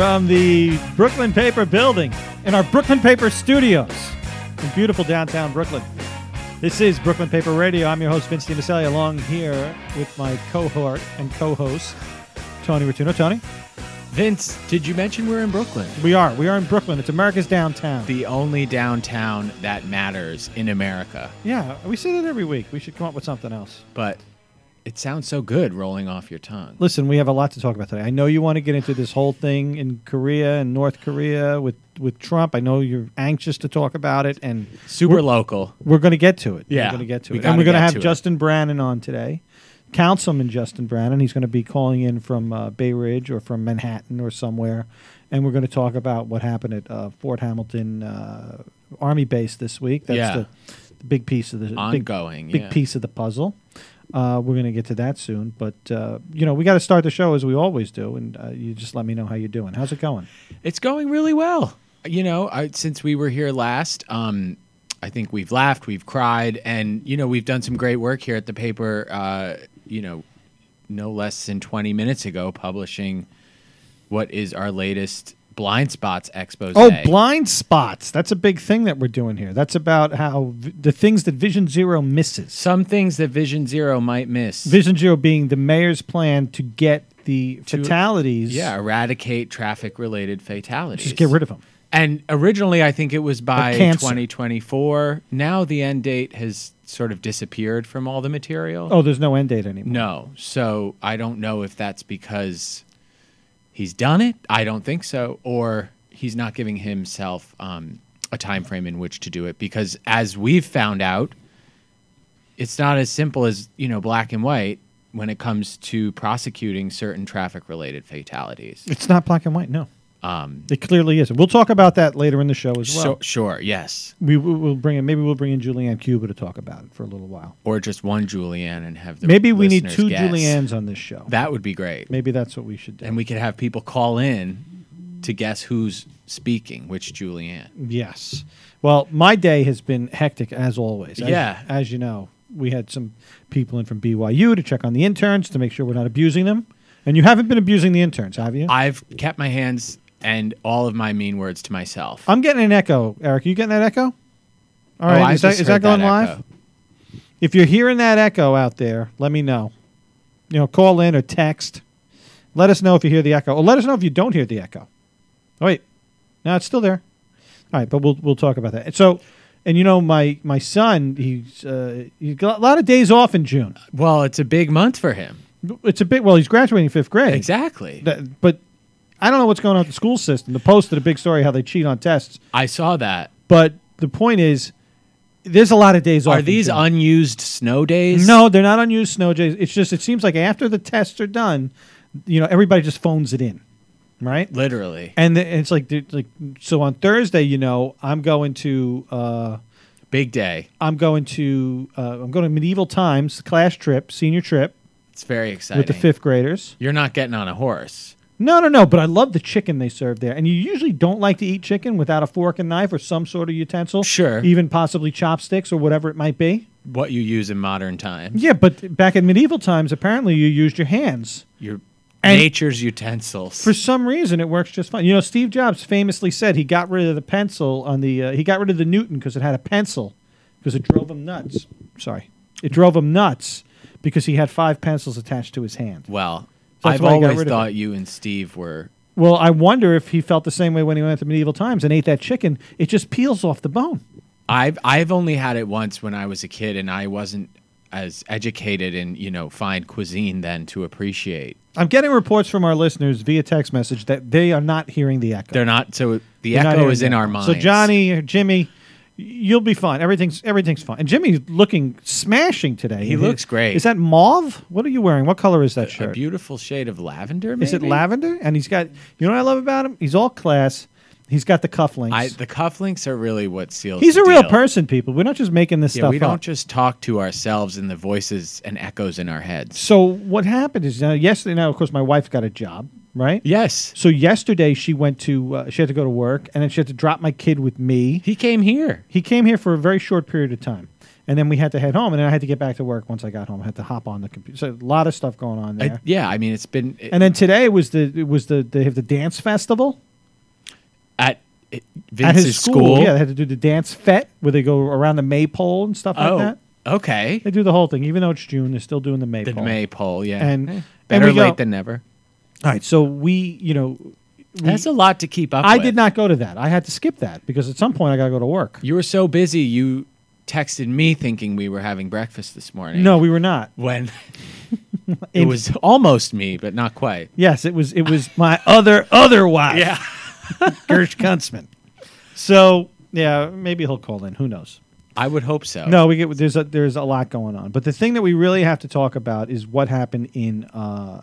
from the Brooklyn Paper building in our Brooklyn Paper studios in beautiful downtown Brooklyn. This is Brooklyn Paper Radio. I'm your host, Vince DiMiceli, along here with my cohort and co-host, Tony Rotuno. Tony? Vince, did you mention we're in Brooklyn? We are. We are in Brooklyn. It's America's downtown. The only downtown that matters in America. yeah, we say that every week. We should come up with something else. But it sounds so good rolling off your tongue. Listen, we have a lot to talk about today. I know you want to get into this whole thing in Korea and North Korea with, with Trump. I know you're anxious to talk about it, and Super we're- local. We're going to get to it. Yeah, we're going to get to it, and we're going to have it. Justin Brannan on today, Councilman Justin Brannan. He's going to be calling in from uh, Bay Ridge or from Manhattan or somewhere, and we're going to talk about what happened at uh, Fort Hamilton uh, Army Base this week. That's Yeah. the, the big piece of the Ongoing, big yeah. piece of the puzzle. Uh, we're going to get to that soon, but uh, you know we got to start the show as we always do, and uh, you just let me know how you're doing. How's it going? It's going really well. You know, I, since we were here last, um, I think we've laughed, we've cried, and you know, we've done some great work here at the paper. Uh, you know, no less than 20 minutes ago, publishing what is our latest blind spots expose. Oh, blind spots. That's a big thing that we're doing here. That's about how v- the things that Vision Zero misses. Some things that Vision Zero might miss. Vision Zero being the mayor's plan to get the To- fatalities. yeah, eradicate traffic-related fatalities. Just get rid of them. And originally, I think it was by cancer. 2024. Now the end date has sort of disappeared from all the material. Oh, there's no end date anymore. No. So I don't know if that's because he's done it. I don't think so. Or he's not giving himself um, a time frame in which to do it. Because as we've found out, it's not as simple as, you know, black and white when it comes to prosecuting certain traffic related fatalities. It's not black and white. No, Um, it clearly isn't. We'll talk about that later in the show as well. so, sure, yes. we we- we'll bring in. Maybe we'll bring in Julianne Cuba to talk about it for a little while. Or just one Julianne and have the Maybe we need two guess. Juliannes on this show. That would be great. Maybe that's what we should do. And we could have people call in to guess who's speaking, which Julianne. Yes. Well, my day has been hectic as always. As, Yeah. As you know, we had some people in from BYU to check on the interns to make sure we're not abusing them. And you haven't been abusing the interns, have you? I've kept my hands and all of my mean words to myself. I'm getting an echo, Eric. You getting that echo? All Oh, right. I is that, just is that heard going live? echo. If you're hearing that echo out there, let me know. You know, call in or text. Let us know if you hear the echo. Or let us know if you don't hear the echo. Oh, wait. No, it's still there. All right, but we'll we'll talk about that. So, and you know, my my son, he's uh, he's got a lot of days off in June. Well, it's a big month for him. It's a bit. Well, he's graduating fifth grade. Exactly. That- but I don't know what's going on with the school system. The Post did a big story how they cheat on tests. I saw that. But the point is, there's a lot of days off. Are in these June. unused snow days? No, they're not unused snow days. It's just it seems like after the tests are done, you know, everybody just phones it in, right? Literally. And the, it's like like so on Thursday, you know, I'm going to uh, Big day. I'm going to uh, I'm going to medieval times class trip, senior trip It's very exciting. with the fifth graders. You're not getting on a horse. No, no, no. But I love the chicken they serve there, and you usually don't like to eat chicken without a fork and knife or some sort of utensil. Sure. even possibly chopsticks or whatever it might be. What you use in modern times. Yeah, but back in medieval times, apparently you used your hands. Your And- nature's utensils. For some reason, it works just fine. You know, Steve Jobs famously said he got rid of the pencil on the. Uh, he got rid of the Newton because it had a pencil, because it drove him nuts. Sorry, it drove him nuts because he had five pencils attached to his hand. well, That's I've why I got always thought you and Steve were Well, I wonder if he felt the same way when he went to medieval times and ate that chicken. It just peels off the bone. I've I've only had it once when I was a kid, and I wasn't as educated in you know fine cuisine then to appreciate. I'm getting reports from our listeners via text message that they are not hearing the echo. They're not so the They're echo is in our minds. So Johnny, or Jimmy, you'll be fine. Everything's everything's fine. And Jimmy's looking smashing today. He looks great. Is that mauve? What are you wearing? What color is that a shirt? beautiful shade of lavender. Is it lavender? And he's got. You know what I love about him? He's all class. He's got the cufflinks. I, the cufflinks are really what seals. he's the a real deal. person, people. We're not just making this Yeah, stuff we don't up. just talk to ourselves in the voices and echoes in our heads. So what happened is uh, yesterday. Now, of course, my wife got a job, right? Yes, So yesterday she went to. Uh, she had to go to work, and then she had to drop my kid with me. he came here. He came here for a very short period of time. and then we had to head home, and then I had to get back to work once I got home. I had to hop on the computer. So a lot of stuff going on I- there. yeah, I mean, it's been and then today was the it was the they have the dance festival at it, at his school. school. Yeah, they had to do the dance fete where they go around the maypole and stuff oh, like that. okay. They do the whole thing, even though it's June. They're still doing the maypole. The maypole, yeah. And- Eh, and better go- late than never. All right, so we, you know, we- That's a lot to keep up. I with. did not go to that. I had to skip that because at some point I got to go to work. You were so busy. You texted me thinking we were having breakfast this morning. No, we were not. when it was almost me, but not quite. Yes, it was. It was my other other wife, Gersh Kuntzman. So yeah, maybe he'll call in. Who knows? I would hope so. No, we get there's a there's a lot going on. But the thing that we really have to talk about is what happened in uh,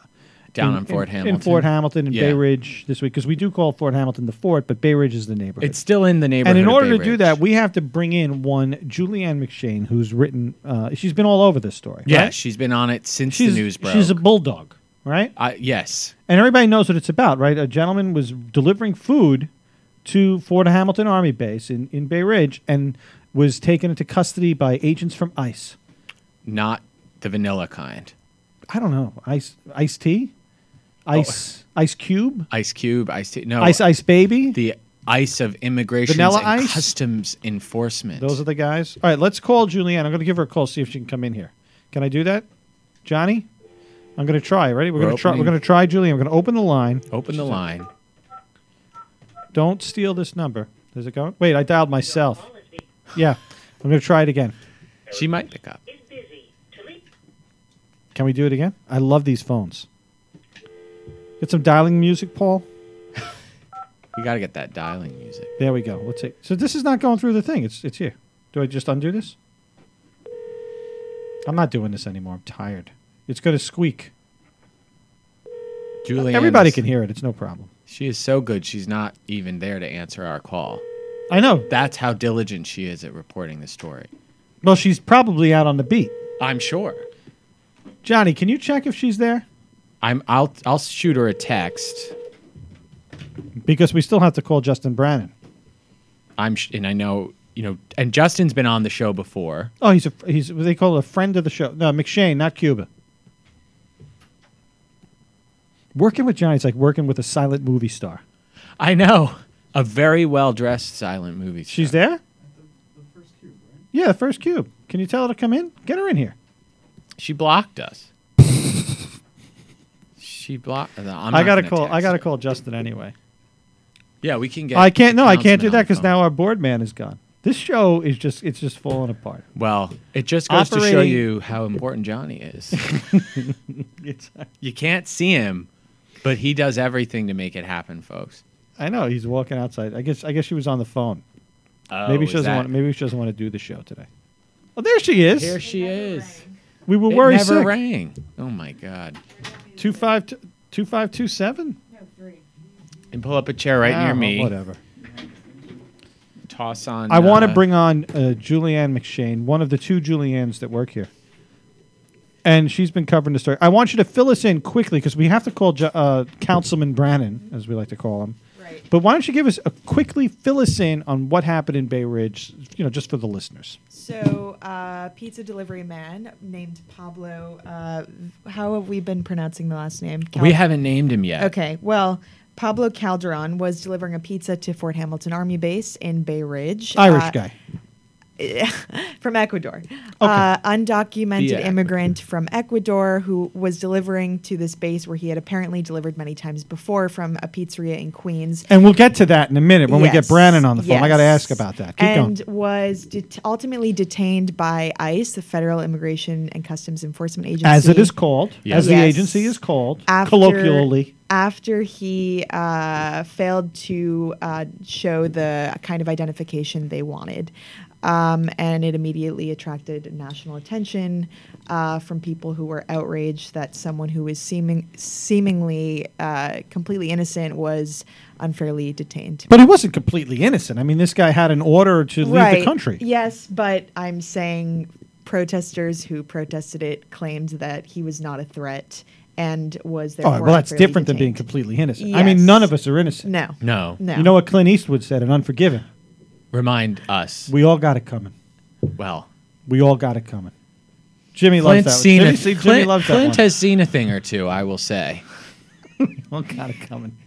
down in, in Fort in, Hamilton. in Fort Hamilton and Yeah. Bay Ridge this week because we do call Fort Hamilton the fort, but Bay Ridge is the neighborhood. It's still in the neighborhood. and in order to do that, we have to bring in one Julianne McShane, who's written. Uh, she's been all over this story. yeah, right? she's been on it since she's the news broke. she's a bulldog, right? I- yes, And everybody knows what it's about, right? A gentleman was delivering food to Fort Hamilton Army Base in, in Bay Ridge and was taken into custody by agents from ICE. not the vanilla kind. I don't know. Ice Ice Tea? Oh. Ice Ice Cube? Ice Cube, Ice Tea. No, Ice Ice Baby? the ice of immigration Vanilla and ice? customs enforcement. Those are the guys. All right, let's call Julianne. I'm going to give her a call, see if she can come in here. Can I do that? Johnny? I'm going to try. Ready? We're, We're going to try. We're opening- going to try Julianne. We're going to open the line. Open the line. Don't steal this number. Is it going? Wait, I dialed myself. Yeah. I'm going to try it again. She might pick up. is busy. To leave Can we do it again? I love these phones. Get some dialing music, Paul. You got to get that dialing music. There we go. Let's see. So this is not going through the thing. It's it's here. Do I just undo this? I'm not doing this anymore. I'm tired. It's going to squeak. Julie, Everybody can hear it. It's no problem. She is so good. She's not even there to answer our call. I know. That's how diligent she is at reporting the story. Well, she's probably out on the beat. I'm sure. Johnny, can you check if she's there? I'm. I'll. I'll shoot her a text. Because we still have to call Justin Brannan. I'm. Sh- and I know. You know. And Justin's been on the show before. Oh, he's a he's what they call it a friend of the show. No, McShane, not Cuba. Working with Johnny's like working with a silent movie star. I know. A very well dressed silent movie. Star. She's there? The first cube. Yeah, the first cube. Can you tell her to come in? Get her in here. She blocked us. She blocked. I'm I gotta call. I gotta call Justin anyway. Yeah, we can get. I can't. No, I can't do that because now our board man is gone. This show is just. It's just falling apart. Well, it just goes to show you how important Johnny is. It's. you can't see him, but he does everything to make it happen, folks. I know he's walking outside. I guess. I guess she was on the phone. Oh, maybe she is doesn't that- want. Maybe she doesn't want to do the show today. Oh, there she is. Here she is. we were It worried never sick. rang. Oh my god! Two five two two five two seven. And pull up a chair right Ah, near me. Whatever. Toss on. I want to uh, bring on uh, Julianne McShane, one of the two Juliannes that work here. And she's been covering the story. I want you to fill us in quickly because we have to call Ju- uh, Councilman Brannan, as we like to call him. Right. But why don't you give us a quickly fill us in on what happened in Bay Ridge, you know, just for the listeners. So, uh, pizza delivery man named Pablo. Uh, how have we been pronouncing the last name? Cal- We haven't named him yet. Okay, well, Pablo Calderon was delivering a pizza to Fort Hamilton Army Base in Bay Ridge. Irish Uh, guy. from Ecuador. Uh, undocumented Via immigrant from Ecuador who was delivering to this base where he had apparently delivered many times before from a pizzeria in Queens. And we'll get to that in a minute when we get Yes, Brannan on the phone. I got to ask about that. Keep and going. was det- ultimately detained by ICE, the Federal Immigration and Customs Enforcement Agency. As it is called, Yes. as the Yes. agency is called, After- colloquially. After he uh, failed to uh, show the kind of identification they wanted. Um, and it immediately attracted national attention uh, from people who were outraged that someone who was seeming seemingly uh, completely innocent was unfairly detained. But he wasn't completely innocent. I mean, this guy had an order to leave the country. Yes, but I'm saying protesters who protested it claimed that he was not a threat and was Oh, therefore well, that's unfairly different than being completely innocent. I mean, none of us are innocent. No. No. No. You know what Clint Eastwood said in Unforgiven? Remind us. We all got it coming. well, We all got it coming. Jimmy Clint's loves that. seen Jimmy, a, see, Jimmy Clint, loves that Clint one. has seen a thing or two, I will say. We all got it coming.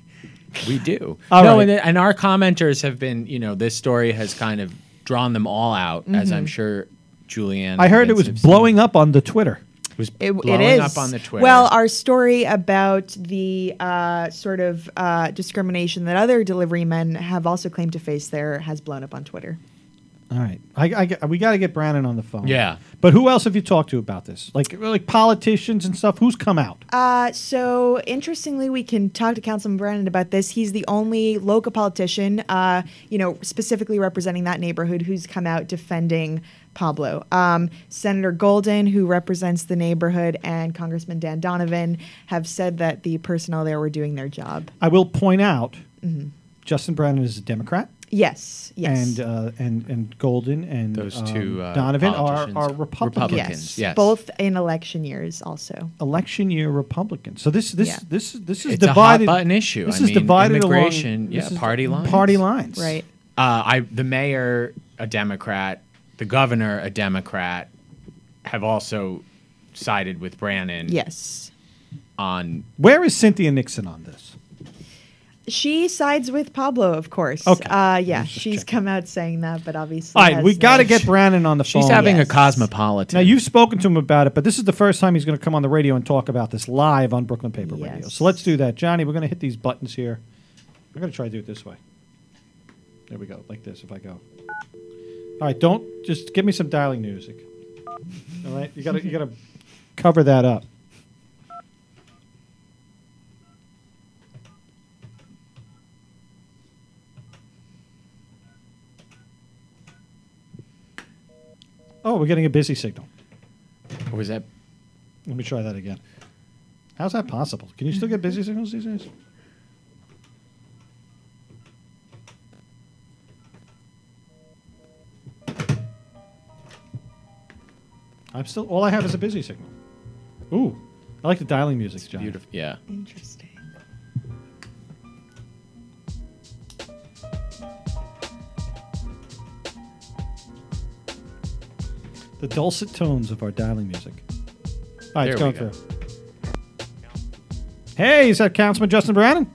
We do. All no, right. and, and our commenters have been, you know, this story has kind of drawn them all out, as mm-hmm. I'm sure Julianne. I heard it was blowing up on the Twitter. It was It, blowing it is up on the Twitter. Well, our story about the uh, sort of uh, discrimination that other delivery men have also claimed to face there has blown up on Twitter. All right, I, I, we got to get Brannan on the phone. Yeah. but who else have you talked to about this? Like, like politicians and stuff. Who's come out? Uh, so interestingly, we can talk to Councilman Brannan about this. He's the only local politician, uh, you know, specifically representing that neighborhood, who's come out defending Pablo. Um, Senator Golden, who represents the neighborhood, and Congressman Dan Donovan have said that the personnel there were doing their job. I will point out, Mm-hmm. Justin Brannan is a Democrat. Yes, yes. and uh, and and Golden and Those um, two, uh, Donovan are are Republicans. Republicans. yes. both in election years also. Election year Republicans. So this this Yeah. this this is It's a divided. hot button issue. This I is mean, divided along- immigration, this yeah, party lines. Party lines. Right. Uh, I the mayor a Democrat, the governor a Democrat, have also sided with Brannan Yes. on Where is Cynthia Nixon on this? She sides with Pablo, of course. Okay. Uh, yeah, she's come out saying that, but obviously. All right, has we got to get Brannan on the phone. She's having Yes. a cosmopolitan. Now you've spoken to him about it, but this is the first time he's going to come on the radio and talk about this live on Brooklyn Paper Radio. So let's do that, Johnny. We're going to hit these buttons here. I'm going to try to do it this way. There we go, like this. If I go. All right, don't just give me some dialing music. All right, you got to you got to cover that up. Oh, we're getting a busy signal. Oh, or was that Let me try that again. How's that possible? Can you still get busy signals these days? I'm still. All I have is a busy signal. Ooh, I like the dialing music, John. beautiful? Yeah. Interesting. The dulcet tones of our dialing music. All right, it's There going go. through. Hey, is that Councilman Justin Brannan?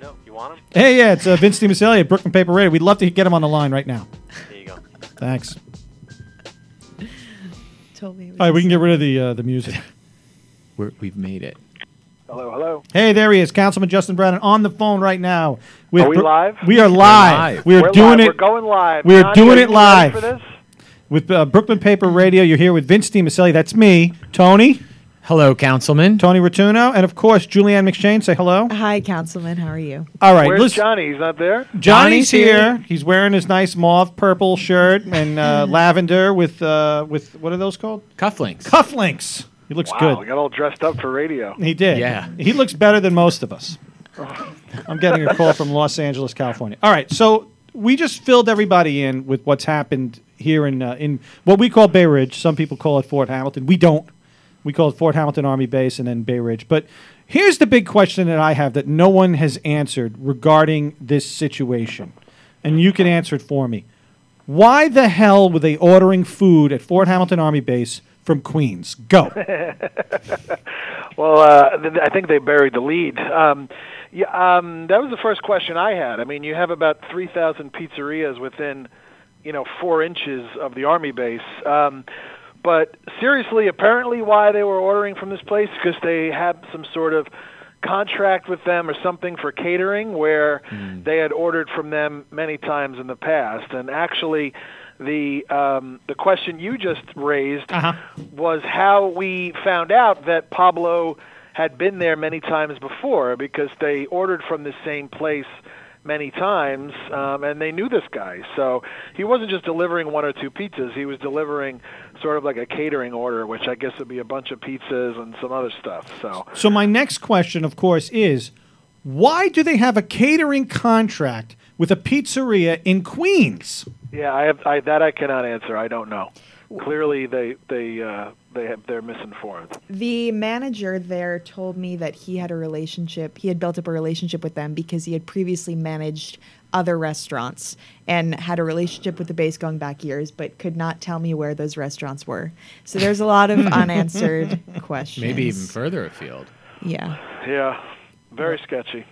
No, you want him? Hey, yeah, it's uh, Vince DiMiceli at Brooklyn Paper Radio. We'd love to get him on the line right now. Here you go. Thanks. Totally. All right, we can get rid of the uh, the music. We're, we've made it. Hello, hello. Hey, there he is, Councilman Justin Brannan, on the phone right now. With Are we Bro- live? We are live. live. We are We're doing live. it We're going live. we are Johnny, doing it live. for this? with uh, Brooklyn Paper Radio. You're here with Vince DiMiceli. That's me, Tony, Hello, Councilman. Tony Rotuno, and of course Julianne McShane. Say hello. Hi, Councilman. How are you? All right, Where's listen. Johnny? He's not there. Johnny's Johnny's here. here. He's wearing his nice mauve purple shirt and uh, lavender with uh, with what are those called? Cufflinks. Cufflinks. He looks Wow, good. we got all dressed up for radio. He did. Yeah. He looks better than most of us. I'm getting a call from Los Angeles, California. All right, so we just filled everybody in with what's happened here in uh, in what we call Bay Ridge. Some people call it Fort Hamilton. We don't. We call it Fort Hamilton Army Base and then Bay Ridge. But here's the big question that I have that no one has answered regarding this situation, and you can answer it for me. Why the hell were they ordering food at Fort Hamilton Army Base from Queens? Go. Well, uh, I think they buried the lead. Um, yeah, um, that was the first question I had. I mean, you have about 3,000 pizzerias within, you know, four inches of the army base. Um, but seriously, apparently, why they were ordering from this place because they had some sort of contract with them or something for catering where they had ordered from them many times in the past. And actually, the um, the question you just raised Uh-huh. was how we found out that Pablo had been there many times before because they ordered from the same place many times um, and they knew this guy. So he wasn't just delivering one or two pizzas, he was delivering sort of like a catering order, which I guess would be a bunch of pizzas and some other stuff. So So my next question, of course, is why do they have a catering contract with a pizzeria in Queens? yeah, I have I, that I cannot answer. I don't know. Clearly, they they uh, they have, they're misinformed. The manager there told me that he had a relationship. He had built up a relationship with them because he had previously managed other restaurants and had a relationship with the base going back years, but could not tell me where those restaurants were. So there's a lot of unanswered questions. Maybe even further afield. Yeah. Yeah, very sketchy.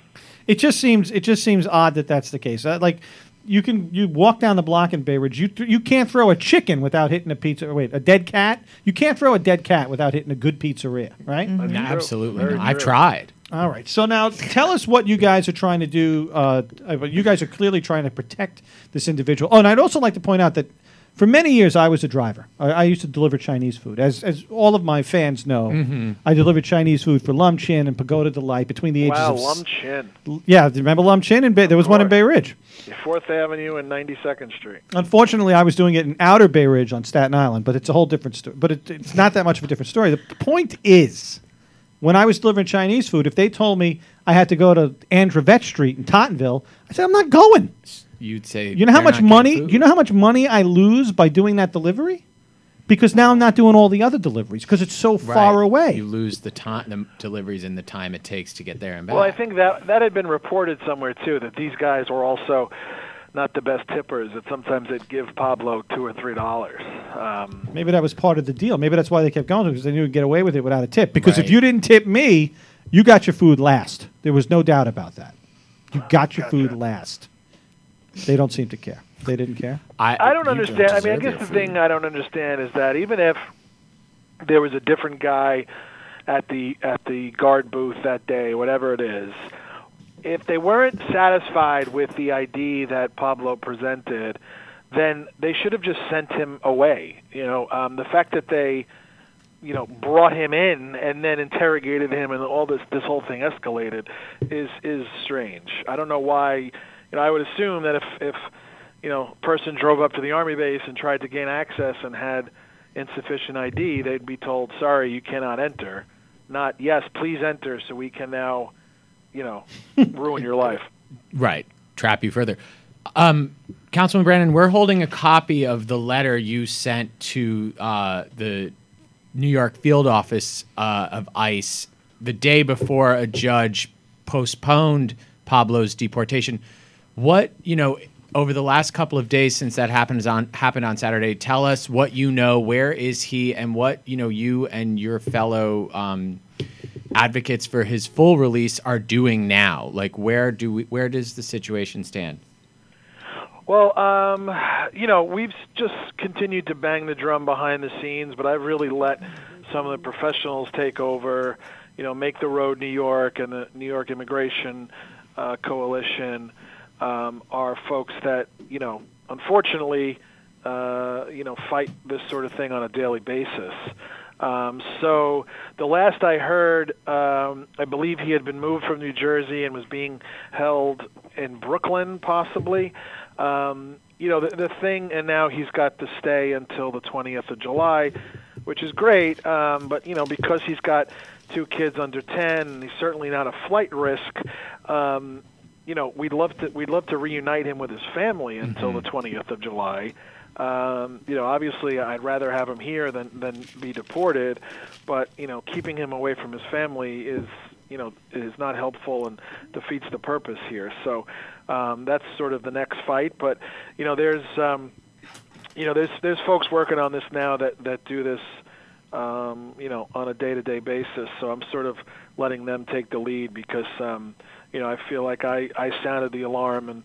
It just seems it just seems odd that that's the case. Uh, like you can you walk down the block in Bay Ridge, you th- you can't throw a chicken without hitting a pizza. Wait, a dead cat? You can't throw a dead cat without hitting a good pizzeria, right? That's No, absolutely not. I've tried. All right. So now tell us what you guys are trying to do. Uh, uh, you guys are clearly trying to protect this individual. Oh, and I'd also like to point out that for many years I was a driver. I, I used to deliver Chinese food. As, as all of my fans know, I delivered Chinese food for Lum Chin and Pagoda Delight between the ages Wow, of. Lum Chin, Yeah, do you remember Lum Chin? In Bay, there was one in. Bay Ridge. Fourth Avenue and 92nd Street. Unfortunately, I was doing it in Outer Bay Ridge on Staten Island, but it's a whole different story. But it, it's not that much of a different story. The point is, when I was delivering Chinese food, if they told me I had to go to Androvette Street in Tottenville, I said I'm not going. You'd say. You know how they're much not getting money? food? You know how much money I lose by doing that delivery? Because now I'm not doing all the other deliveries because it's so Right. far away. You lose the time, the deliveries, and the time it takes to get there and back. Well, I think that that had been reported somewhere too that these guys were also not the best tippers. That sometimes they'd give Pablo two or three dollars. Um, Maybe that was part of the deal. Maybe that's why they kept going because they knew you'd get away with it without a tip. Because if you didn't tip me, you got your food last. There was no doubt about that. You got your food last. They don't seem to care. They didn't care. I don't you understand. I mean, I guess the food. thing I don't understand is that even if there was a different guy at the at the guard booth that day, whatever it is, if they weren't satisfied with the ID that Pablo presented, then they should have just sent him away. You know, um, the fact that they you know brought him in and then interrogated him and all this this whole thing escalated is is strange. I don't know why. You know, I would assume that if if you know, person drove up to the army base and tried to gain access and had insufficient ID, they'd be told, "Sorry, you cannot enter." Not, "Yes, please enter so we can now, you know, ruin your life." Right. Trap you further. Um, Councilman Brannan, we're holding a copy of the letter you sent to uh, the New York field office uh, of ICE the day before a judge postponed Pablo's deportation. What, you know, over the last couple of days since that happened on happened on Saturday, tell us what you know. Where is he, and what you know you and your fellow um, advocates for his full release are doing now. Like, where do we? Where does the situation stand? Well, um, you know, we've just continued to bang the drum behind the scenes, but I've really let some of the professionals take over. You know, make the road New York and the New York Immigration uh, Coalition um, are folks that you know, unfortunately, uh, you know, fight this sort of thing on a daily basis. Um, so the last I heard, um, I believe he had been moved from New Jersey and was being held in Brooklyn, possibly. Um, you know, the, the thing, and now he's got to stay until the 20th of July, which is great. Um, but you know, because he's got two kids under 10, and he's certainly not a flight risk. Um, you know, we'd love to we'd love to reunite him with his family until the 20th of July. Um, you know, obviously, I'd rather have him here than than be deported, but you know, keeping him away from his family is you know is not helpful and defeats the purpose here. So um, that's sort of the next fight. But you know, there's um, you know, there's there's folks working on this now that that do this um, you know, on a day-to-day basis. So I'm sort of letting them take the lead because, um, you know, I feel like I, I sounded the alarm and,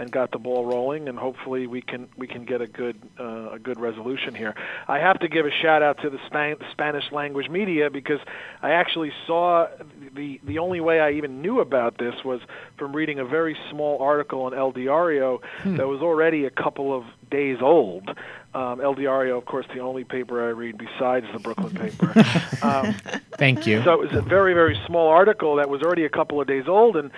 and got the ball rolling, and hopefully we can we can get a good uh, a good resolution here. I have to give a shout out to the Span- Spanish language media because I actually saw the the only way I even knew about this was from reading a very small article on El Diario that was already a couple of days old. Um, El Diario, of course, the only paper I read besides the Brooklyn paper. um, Thank you. so it was a very, very small article that was already a couple of days old, and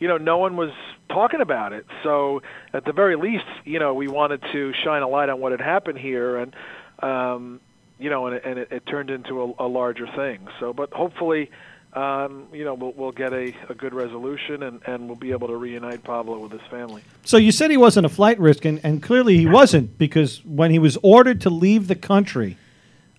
you know, no one was talking about it. So at the very least, you know, we wanted to shine a light on what had happened here, and um, you know, and, it, and it, it turned into a, a larger thing. So, but hopefully. Um, you know, we'll, we'll get a, a good resolution and, and we'll be able to reunite Pablo with his family. So you said he wasn't a flight risk, and, and clearly he wasn't because when he was ordered to leave the country,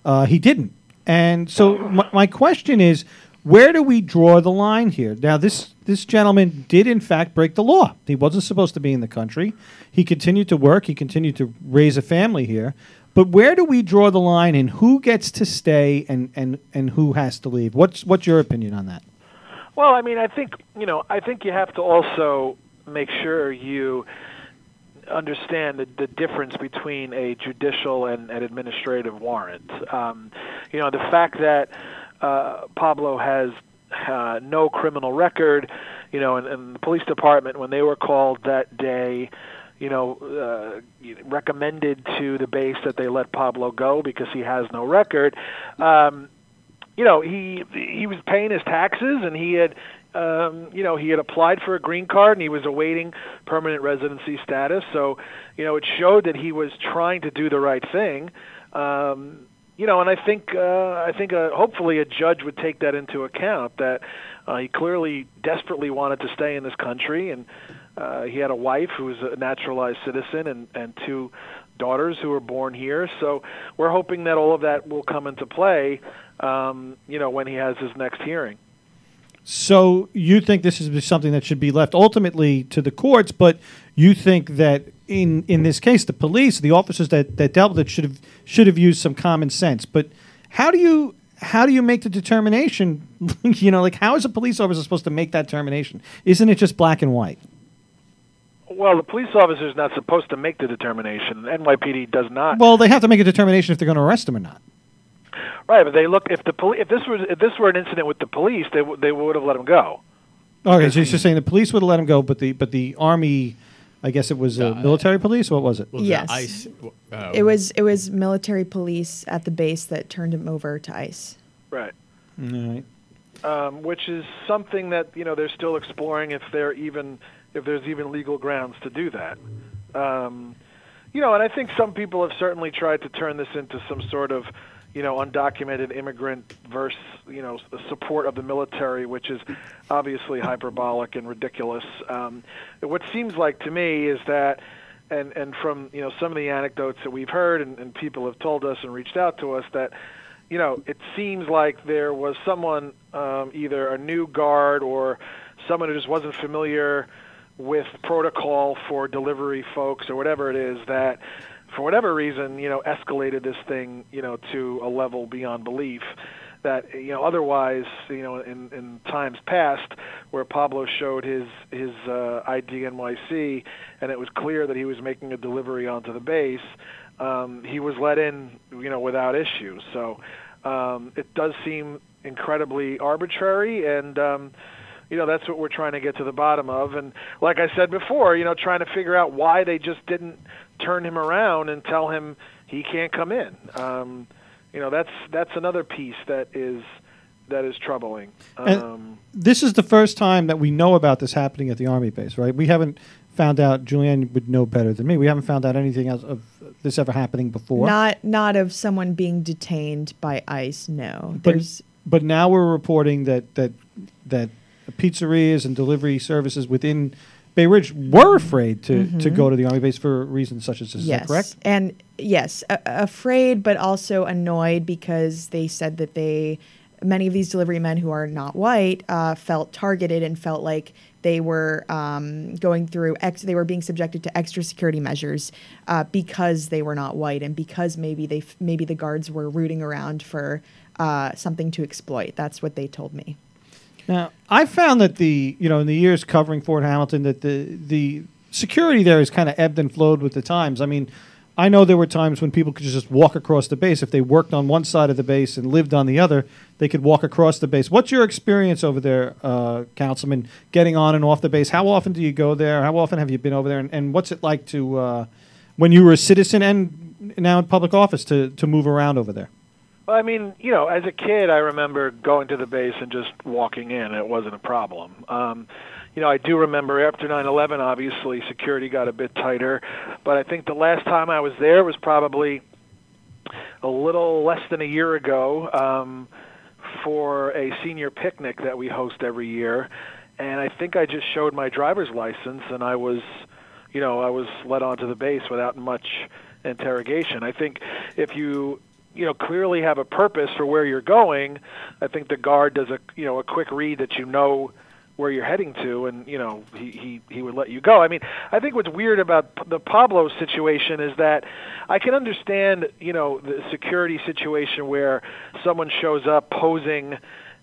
uh, he didn't. And so my, my question is, Where do we draw the line here? Now, this this gentleman did in fact break the law. He wasn't supposed to be in the country. He continued to work. He continued to raise a family here. But where do we draw the line and who gets to stay and, and, and who has to leave? What's what's your opinion on that? Well, I mean, I think you know, I think you have to also make sure you understand the, the difference between a judicial and an administrative warrant. Um, you know, the fact that uh, Pablo has uh, no criminal record, you know, and, and the police department when they were called that day, you know, uh, recommended to the base that they let Pablo go because he has no record. Um, you know, he he was paying his taxes and he had um, you know, he had applied for a green card and he was awaiting permanent residency status. So, you know, it showed that he was trying to do the right thing. Um, you know, and I think uh, I think uh, hopefully a judge would take that into account that uh, he clearly desperately wanted to stay in this country, and uh, he had a wife who was a naturalized citizen and and two daughters who were born here. So we're hoping that all of that will come into play. Um, you know, when he has his next hearing. So you think this is something that should be left ultimately to the courts, but you think that in in this case, the police, the officers that, that dealt with it should have should have used some common sense. But how do you how do you make the determination? you know, like how is a police officer supposed to make that determination? Isn't it just black and white? Well, the police officer is not supposed to make the determination. NYPD does not. Well, they have to make a determination if they're going to arrest him or not. Right, but they look if the poli- if this was if this were an incident with the police, they w- they would have let him go. Okay, so you're just saying the police would have let him go, but the but the army, I guess it was uh, military police. What was it? Was Yes. it ICE? Uh, It was it was military police at the base that turned him over to ICE. Right. All right. Um, which is something that you know they're still exploring if they're even if there's even legal grounds to do that. Um, you know, and I think some people have certainly tried to turn this into some sort of you know, undocumented immigrant versus, you know, the support of the military, which is obviously hyperbolic and ridiculous. Um, what seems like to me is that, and and from you know some of the anecdotes that we've heard and, and people have told us and reached out to us that, you know, it seems like there was someone, um, either a new guard or someone who just wasn't familiar with protocol for delivery folks or whatever it is that for whatever reason, you know, escalated this thing, you know, to a level beyond belief that you know otherwise you know in in times past where Pablo showed his his uh, ID NYC and it was clear that he was making a delivery onto the base um, he was let in you know without issue. So um, it does seem incredibly arbitrary and um, you know that's what we're trying to get to the bottom of. And like I said before you know trying to figure out why they just didn't turn him around and tell him he can't come in. Um, you know, that's that's another piece that is that is troubling. Um, this is the first time that we know about this happening at the army base, right? We haven't found out. Julianne would know better than me. We haven't found out anything else of this ever happening before. Not not of someone being detained by ICE. No, but there's but now we're reporting that that that pizzerias and delivery services within Bay Ridge were afraid to, to go to the army base for reasons such as this. Is yes, that correct? and yes, a- afraid but also annoyed because they said that they many of these delivery men who are not white uh, felt targeted and felt like they were um, going through ex- they were being subjected to extra security measures uh, because they were not white and because maybe they f- maybe the guards were rooting around for uh, something to exploit. That's what they told me. Now, I found that the you know in the years covering Fort Hamilton that the the security there has kind of ebbed and flowed with the times. I mean, I know there were times when people could just walk across the base if they worked on one side of the base and lived on the other. They could walk across the base. What's your experience over there, uh, Councilman, getting on and off the base? How often do you go there? How often have you been over there? And, and what's it like to uh, when you were a citizen and now in public office to to move around over there? Well, I mean, you know, as a kid, I remember going to the base and just walking in. It wasn't a problem. Um, you know, I do remember after 9/11, obviously security got a bit tighter, but I think the last time I was there was probably a little less than a year ago um, for a senior picnic that we host every year, and I think I just showed my driver's license and I was, you know, I was let onto the base without much interrogation. I think if you you know clearly have a purpose for where you're going, I think the guard does a you know a quick read that you know where you're heading to, and you know he he he would let you go. I mean, I think what's weird about the Pablo situation is that I can understand you know the security situation where someone shows up posing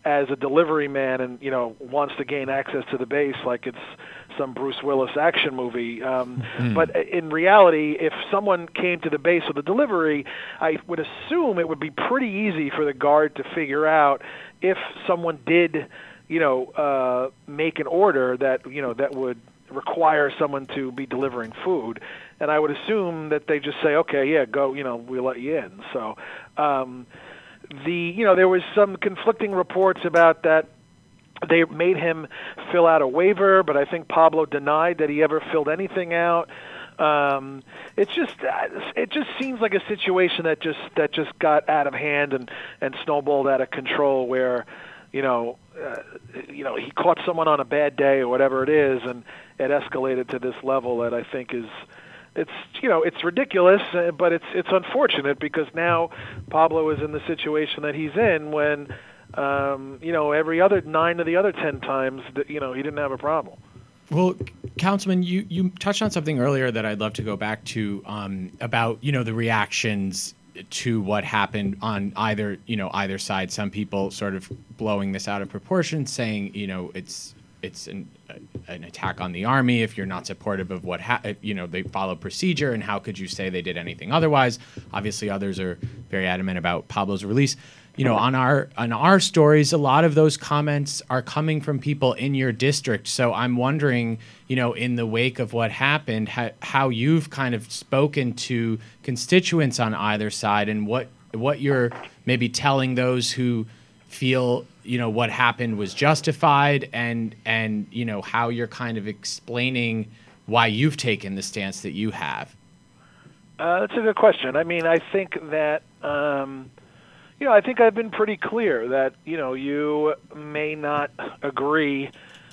as a delivery man and you know wants to gain access to the base like it's some Bruce Willis action movie. Um, But in reality, if someone came to the base with a delivery, I would assume it would be pretty easy for the guard to figure out if someone did, you know, uh, make an order that you know that would require someone to be delivering food. And I would assume that they just say, okay, yeah, go, you know, we'll let you in. So. Um, the you know there was some conflicting reports about that they made him fill out a waiver, but I think Pablo denied that he ever filled anything out. Um, it's just it just seems like a situation that just that just got out of hand and and snowballed out of control where you know uh, you know he caught someone on a bad day or whatever it is and it escalated to this level that I think is it's you know it's ridiculous, uh, but it's it's unfortunate because now Pablo is in the situation that he's in when um, you know every other nine of the other ten times that you know he didn't have a problem. Well, Councilman, you, you touched on something earlier that I'd love to go back to um, about you know the reactions to what happened on either you know either side. Some people sort of blowing this out of proportion, saying you know it's it's an, an attack on the army if you're not supportive of what ha- you know they follow procedure and how could you say they did anything otherwise obviously others are very adamant about pablo's release you know on our on our stories a lot of those comments are coming from people in your district so i'm wondering you know in the wake of what happened how, how you've kind of spoken to constituents on either side and what what you're maybe telling those who feel you know what happened was justified and and you know how you're kind of explaining why you've taken the stance that you have Uh, that's a good question. I mean, I think that um, you know, I think I've been pretty clear that you know you may not agree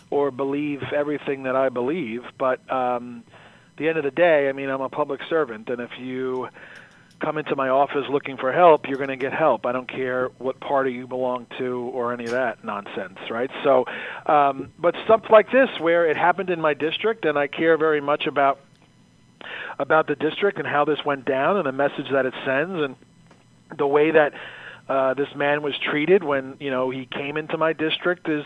or believe everything that I believe, but um, at the end of the day, I mean, I'm a public servant, and if you come into my office looking for help, you're going to get help. I don't care what party you belong to or any of that nonsense, right? So, um, but stuff like this, where it happened in my district, and I care very much about about the district and how this went down and the message that it sends and the way that uh, this man was treated when you know he came into my district is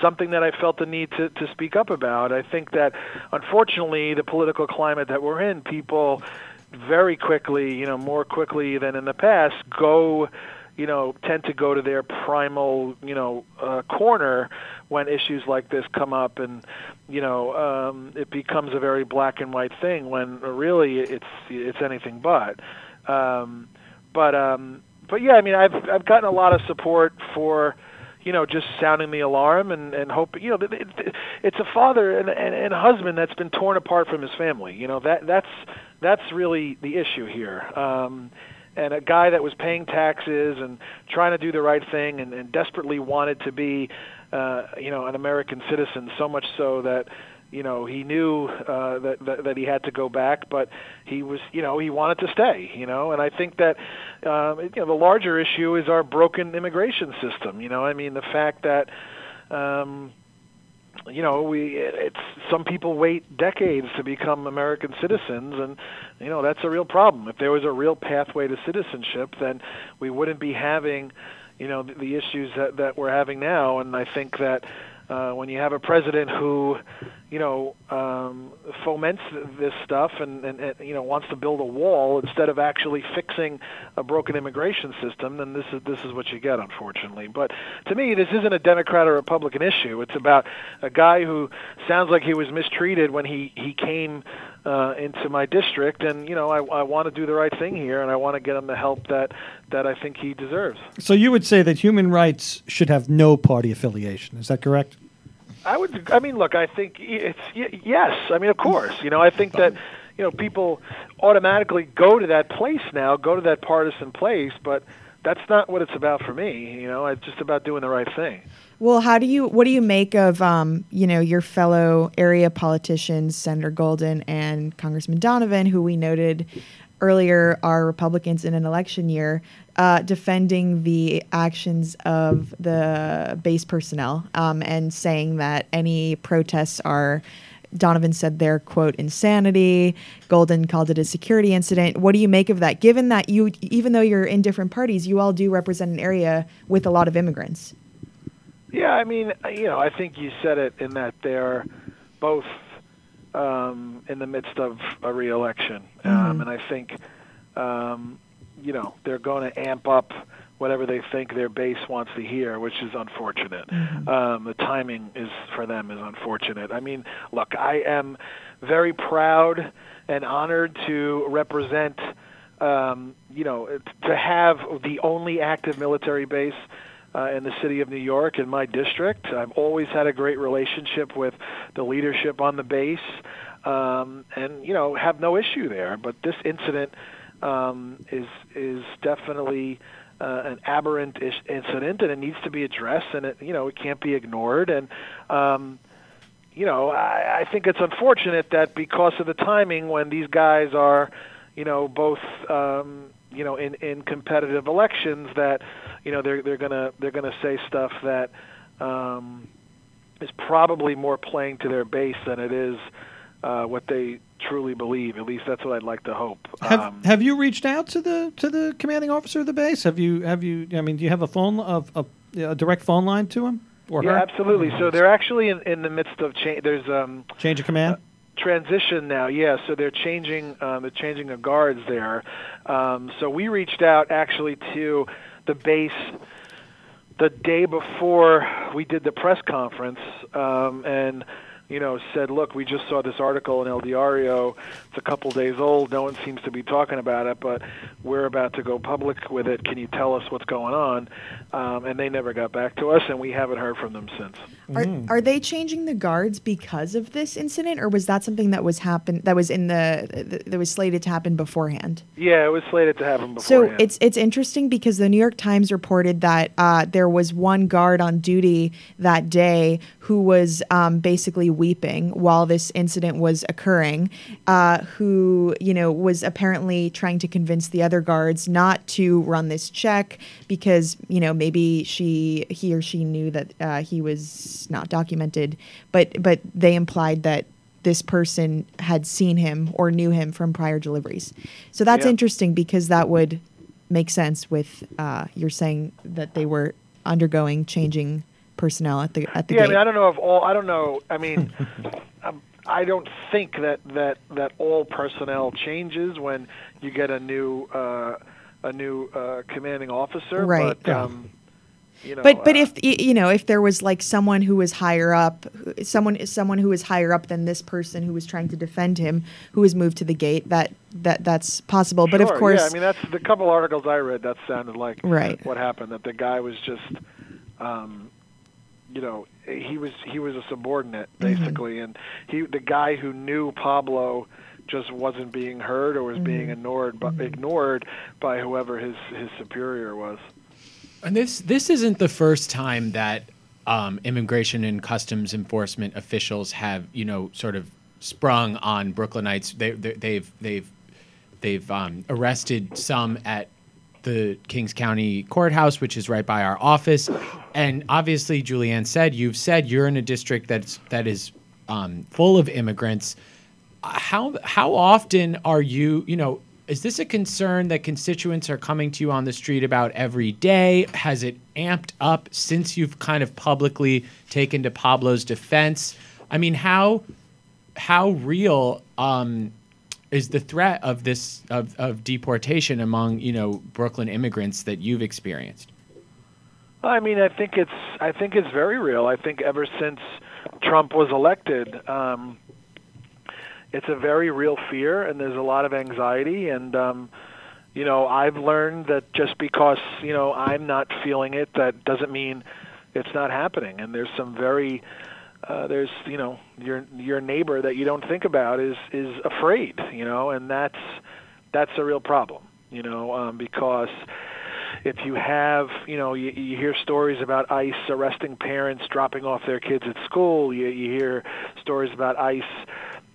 something that I felt the need to, to speak up about. I think that unfortunately the political climate that we're in, people very quickly, you know, more quickly than in the past, go you know, tend to go to their primal, you know, uh, corner when issues like this come up, and you know, um, it becomes a very black and white thing when really it's it's anything but. Um, but um, but yeah, I mean, I've I've gotten a lot of support for you know, just sounding the alarm and and hope. You know, it, it, it's a father and, and and husband that's been torn apart from his family. You know, that that's that's really the issue here. Um, and a guy that was paying taxes and trying to do the right thing and, and desperately wanted to be, uh, you know, an American citizen. So much so that you know he knew uh, that, that that he had to go back, but he was you know he wanted to stay. You know, and I think that um, you know the larger issue is our broken immigration system. You know, I mean the fact that. Um, you know we it's some people wait decades to become american citizens and you know that's a real problem if there was a real pathway to citizenship then we wouldn't be having you know the, the issues that that we're having now and i think that uh, when you have a president who, you know, um, foments this stuff and, and, and you know wants to build a wall instead of actually fixing a broken immigration system, then this is this is what you get, unfortunately. But to me, this isn't a Democrat or Republican issue. It's about a guy who sounds like he was mistreated when he he came uh, into my district, and you know, I, I want to do the right thing here, and I want to get him the help that that I think he deserves. So you would say that human rights should have no party affiliation. Is that correct? I would. I mean, look. I think it's yes. I mean, of course. You know, I think that you know people automatically go to that place now, go to that partisan place, but that's not what it's about for me. You know, it's just about doing the right thing. Well, how do you what do you make of um, you know your fellow area politicians, Senator Golden and Congressman Donovan, who we noted earlier are Republicans in an election year uh, defending the actions of the base personnel um, and saying that any protests are. Donovan said they're quote insanity. Golden called it a security incident. What do you make of that? Given that you, even though you're in different parties, you all do represent an area with a lot of immigrants. Yeah, I mean, you know, I think you said it in that they're both um, in the midst of a reelection, um, Mhm. and I think, um, you know, they're going to amp up whatever they think their base wants to hear, which is unfortunate. Um, the timing is for them is unfortunate. I mean, look, I am very proud and honored to represent. Um, you know, to have the only active military base uh, in the city of New York in my district. I've always had a great relationship with the leadership on the base, um, and you know have no issue there. But this incident um, is is definitely uh, an aberrant ish incident, and it needs to be addressed, and it you know it can't be ignored. And um, you know I, I think it's unfortunate that because of the timing when these guys are, you know, both. Um, you know, in, in competitive elections, that you know they're they're gonna they're gonna say stuff that um, is probably more playing to their base than it is uh, what they truly believe. At least that's what I'd like to hope. Have um, Have you reached out to the to the commanding officer of the base? Have you Have you? I mean, do you have a phone of a, a direct phone line to him or yeah, her? absolutely. So they're actually in, in the midst of change. There's um, Change of command. transition now. Yeah, so they're changing. Um, they're changing the guards there. Um, so we reached out actually to the base the day before we did the press conference, um, and you know said, "Look, we just saw this article in El Diario. It's a couple days old. No one seems to be talking about it, but we're about to go public with it. Can you tell us what's going on?" Um, and they never got back to us, and we haven't heard from them since. Are, Mm. are they changing the guards because of this incident, or was that something that was happen that was in the th- that was slated to happen beforehand? Yeah, it was slated to happen beforehand. So it's it's interesting because the New York Times reported that uh, there was one guard on duty that day who was um, basically weeping while this incident was occurring, uh, who you know was apparently trying to convince the other guards not to run this check because you know maybe she he or she knew that uh, he was not documented, but but they implied that this person had seen him or knew him from prior deliveries. So that's Yeah. interesting because that would make sense with uh, you're saying that they were undergoing changing personnel at the at the yeah, I mean, I don't know if all. I don't know. I mean, um, I don't think that that that all personnel changes when you get a new uh, a new uh, commanding officer. Right. But, Yeah. um, you know, but but uh, if you know if there was like someone who was higher up, someone someone who was higher up than this person who was trying to defend him, who was moved to the gate, that that that's possible. But of course, yeah. I mean, that's the couple articles I read. That sounded like Right. what happened. That the guy was just, um, you know, he was he was a subordinate Mm-hmm. basically, and he the guy who knew Pablo just wasn't being heard or was being Mm-hmm. ignored, but ignored by whoever his his superior was. And this this isn't the first time that um, immigration and customs enforcement officials have you know sort of sprung on Brooklynites. They, they, they've they've they've um, arrested some at the Kings County Courthouse, which is right by our office. And obviously, Julianne said you've said you're in a district that's that is um, full of immigrants. How how often are you you know? Is this a concern that constituents are coming to you on the street about every day? Has it amped up since you've kind of publicly taken to Pablo's defense? I mean, how how real um, is the threat of this of, of deportation among you know Brooklyn immigrants that you've experienced? I mean, I think it's I think it's very real. I think ever since Trump was elected, um, it's a very real fear, and there's a lot of anxiety. And um, you know, I've learned that just because you know I'm not feeling it, that doesn't mean it's not happening. And there's some very uh, there's you know your your neighbor that you don't think about is is afraid, you know, and that's that's a real problem, you know, um, because if you have, you know, you, you hear stories about ICE arresting parents dropping off their kids at school. You, you hear stories about ICE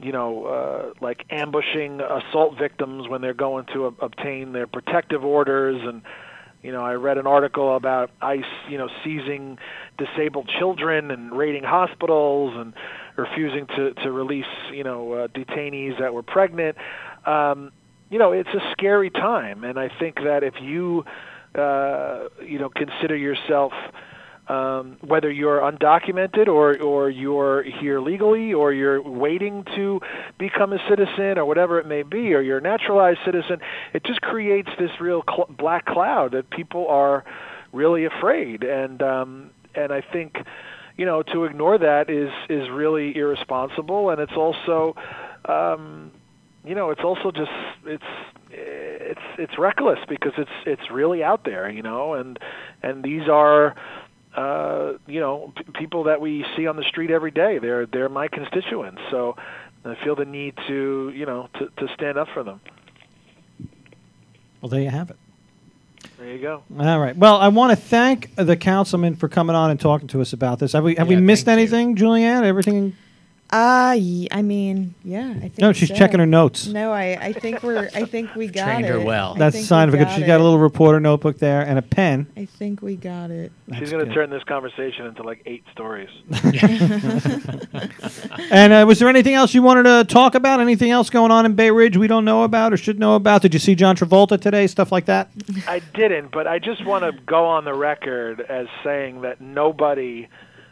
you know, uh, like ambushing assault victims when they're going to ob- obtain their protective orders and you know, I read an article about ICE, you know, seizing disabled children and raiding hospitals and refusing to to release, you know, uh, detainees that were pregnant. Um, you know, it's a scary time, and I think that if you, uh, you know, consider yourself um, whether you're undocumented or or you're here legally or you're waiting to become a citizen or whatever it may be or you're a naturalized citizen it just creates this real cl- black cloud that people are really afraid. And um and I think you know to ignore that is is really irresponsible. And it's also um you know it's also just it's it's it's reckless because it's it's really out there you know and and these are uh, you know, p- people that we see on the street every day. They're they're my constituents, so I feel the need to you know to to stand up for them. Well, there you have it. There you go. All right. Well, I want to thank the councilman for coming on and talking to us about this. Have we have we missed thank you. anything, Julianne? Everything? Uh, y- I mean, yeah, I think. No, she's so. checking her notes. No, I, I think we're, I think we got Trained it. her well. I That's a think sign of we a good. She's got a it. little reporter notebook there and a pen. I think we got it. That's She's going good. to turn this conversation into like eight stories. And uh, was there anything else you wanted to talk about? Anything else going on in Bay Ridge we don't know about or should know about? Did you see John Travolta today? Stuff like that. I didn't, but I just want to go on the record as saying that nobody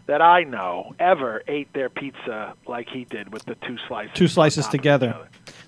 that I know ever ate their pizza like he did with the two slices. Two slices of together.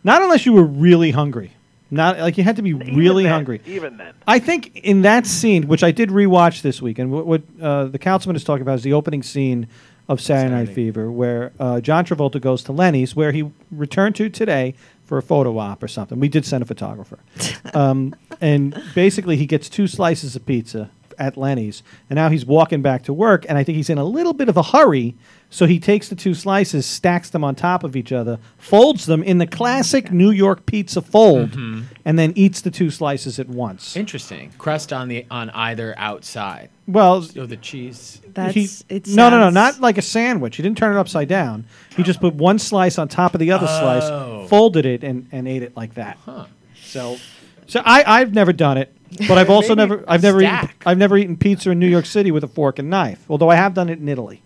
Not unless you were really hungry. Not like you had to be Even really then- hungry. Even then. I think in that scene, which I did rewatch this week, and what, what uh, the councilman is talking about is the opening scene of Saturday Night Saturday. Fever, where uh, John Travolta goes to Lenny's, where he returned to today for a photo op or something. We did send a photographer, um, and basically he gets two slices of pizza at Lenny's, and now he's walking back to work, and I think he's in a little bit of a hurry. So he takes the two slices, stacks them on top of each other, folds them in the classic New York pizza fold, mm-hmm. and then eats the two slices at once. Interesting. Crust on the on either outside. Well, So the cheese. That's he, it. no, no, no, sounds- not like a sandwich. He didn't turn it upside down. He just put one slice on top of the other Oh. slice, folded it, and, and ate it like that. Huh. So, so I, I've never done it, but I've also Maybe never, I've never, eaten, stack. I've never eaten pizza in New York City with a fork and knife. Although I have done it in Italy.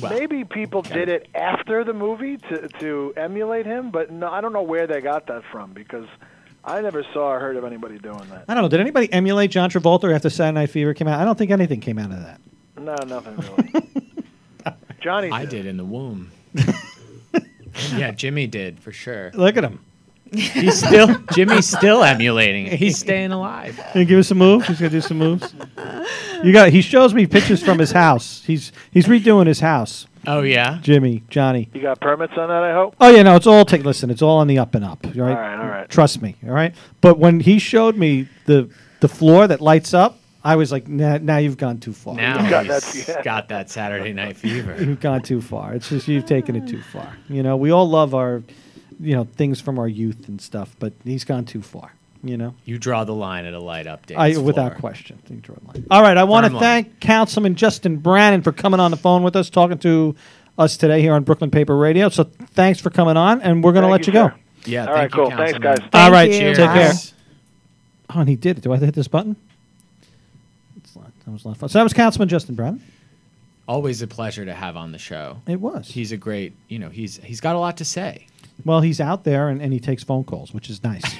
Well, Maybe people did it after the movie to to emulate him, but no, I don't know where they got that from because I never saw or heard of anybody doing that. I don't know. Did anybody emulate John Travolta after Saturday Night Fever came out? I don't think anything came out of that. No, nothing really. Johnny, I did in the womb. yeah, Jimmy did for sure. Look at him. He's still Jimmy's still emulating it. He's staying alive. Can you give us some moves? He's gonna do some moves. You got. He shows me pictures from his house. He's he's redoing his house. Oh yeah. Jimmy, Johnny. You got permits on that, I hope. Oh yeah, no, it's all take. Listen, it's all on the up and up. All right, All right, all right. Trust me. All right. But when he showed me the the floor that lights up, I was like, nah, now you've gone too far. Now got he's that- yeah. got that Saturday Night Fever. you've gone too far. It's just you've taken it too far. You know, we all love our, you know, things from our youth and stuff, but he's gone too far. You know, You draw the line at a light update. I without question. I think draw the line. All right, I want to thank Councilman Justin Brannan for coming on the phone with us, talking to us today here on Brooklyn Paper Radio. So thanks for coming on, and we're going to let you, you, go. sir. Yeah. All right, thank you, cool. Thanks, guys. All Thank right, you. take care. Oh, and he did it. Do I have to hit this button? That was a lot of fun. So that was Councilman Justin Brannan. Always a pleasure to have on the show. It was. He's a great, you know, he's he's got a lot to say. well, he's out there and, and he takes phone calls, which is nice.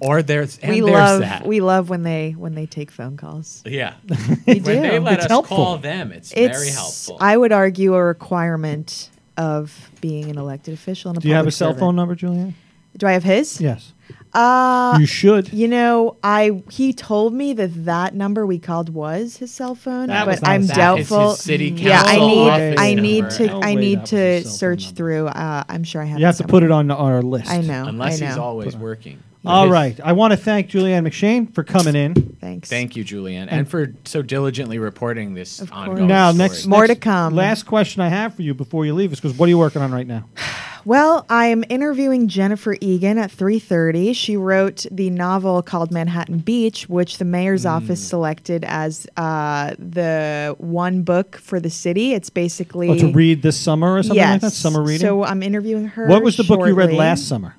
Or there's and we there's love that. we love when they when they take phone calls. yeah. We when they do. let It's us helpful. call them, it's, It's very helpful. I would argue a requirement of being an elected official and a public. Do you have a public cell servant. phone number, Julian? Do I have his? Yes. Uh, you should. you know, I he told me that that number we called was his cell phone, That was but not I'm his- That is doubtful. his city yeah, I need office I number. need to No I way need that was to cell phone search number. through. Uh, I'm sure I have. You have it to put it on our list. I know. Unless I he's know. always working. All His- right. I want to thank Julianne McShane for coming in. Thanks. Thank you, Julianne, and for so diligently reporting this Of course. Now, story. next More next- to come. Last question I have for you before you leave is because what are you working on right now? Well, I am interviewing Jennifer Egan at 3:30. She wrote the novel called Manhattan Beach, which the mayor's Hmm. office selected as uh, the one book for the city. It's basically Oh, to read this summer or something yes. like that. Summer reading. So I'm interviewing her. what was the book you read last summer?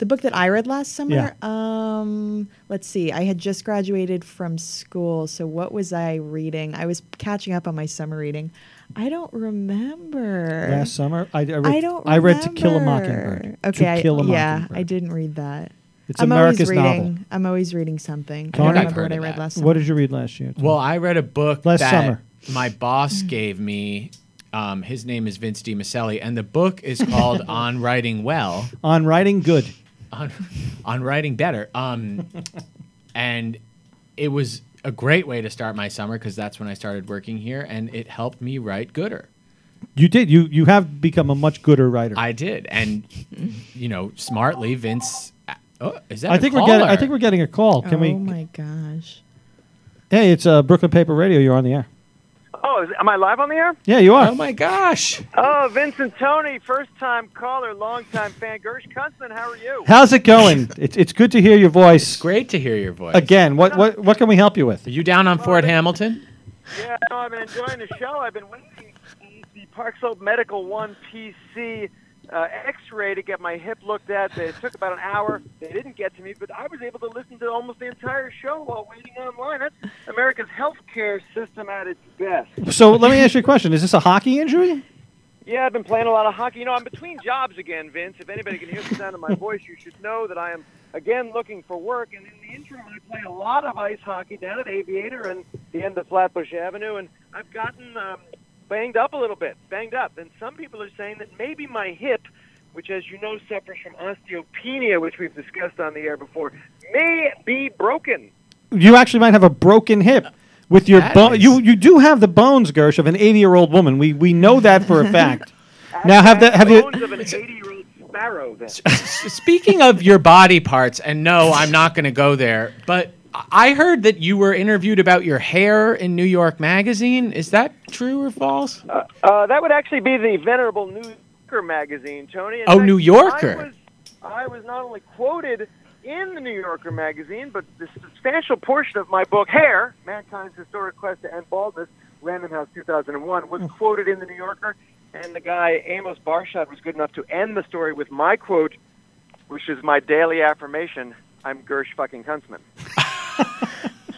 The book that I read last summer. Um, let's see. I had just graduated from school, so what was I reading? I was catching up on my summer reading. I don't remember. Last summer, I, I read. I don't. I read To Kill a remember. Mockingbird. Okay, to Kill a I, yeah, Mockingbird. I didn't read that. It's I'm America's always reading. novel. I'm always reading something. I don't I've remember what I read that. last summer. What did you read last year? Well, I read a book Last that summer. my boss gave me. Um, his name is Vince DiMiceli, and the book is called On Writing Well. On writing good. On on writing better. Um, and it was a great way to start my summer because that's when I started working here, and it helped me write gooder. You did. You you have become a much gooder writer. I did, and you know, smartly, Vince. Oh, is that? I a think we're getting. I think we're getting a call. Can oh we? my gosh. Hey, it's uh, Brooklyn Paper Radio. You're on the air. Oh, is, am I live on the air? Yeah, you are. Oh my gosh! Oh, Vincent Tony, first time caller, long time fan. Gersh Kuntzman, how are you? How's it going? it's it's good to hear your voice It's Great to hear your voice. again. What what what can we help you with? Are you down on oh, Fort Hamilton? Yeah, no, I've been enjoying the show. I've been waiting the Park Slope Medical One PC uh, X-ray to get my hip looked at. It took about an hour. They didn't get to me, but I was able to listen to almost the entire show while waiting online. That's America's healthcare system at its best. So let me ask you a question. Is this a hockey injury? Yeah, I've been playing a lot of hockey. You know, I'm between jobs again, Vince. If anybody can hear the sound of my voice, you should know that I am again looking for work. And in the interim, I play a lot of ice hockey down at Aviator and the end of Flatbush Avenue. And I've gotten um, banged up a little bit, banged up. And some people are saying that maybe my hip, which, as you know, suffers from osteopenia, which we've discussed on the air before, may be broken. You actually might have a broken hip with your bone. is- You you do have the bones, Gersh, of an 80 year old woman. We we know that for a fact. now have the have you? bones of an 80-year-old sparrow? Then. Speaking of your body parts, and no, I'm not going to go there, but I heard that you were interviewed about your hair in New York Magazine. Is that true or false? Uh, that would actually be the venerable New Yorker magazine, Tony. In Oh, fact, New Yorker. I was, I was not only quoted in the New Yorker magazine, but the substantial portion of my book, Hair, Mankind's Historic Quest to End Baldness, Random House 2001, was quoted in the New Yorker. And the guy, Amos Barshad, was good enough to end the story with my quote, which is my daily affirmation I'm Gersh fucking Kuntzman.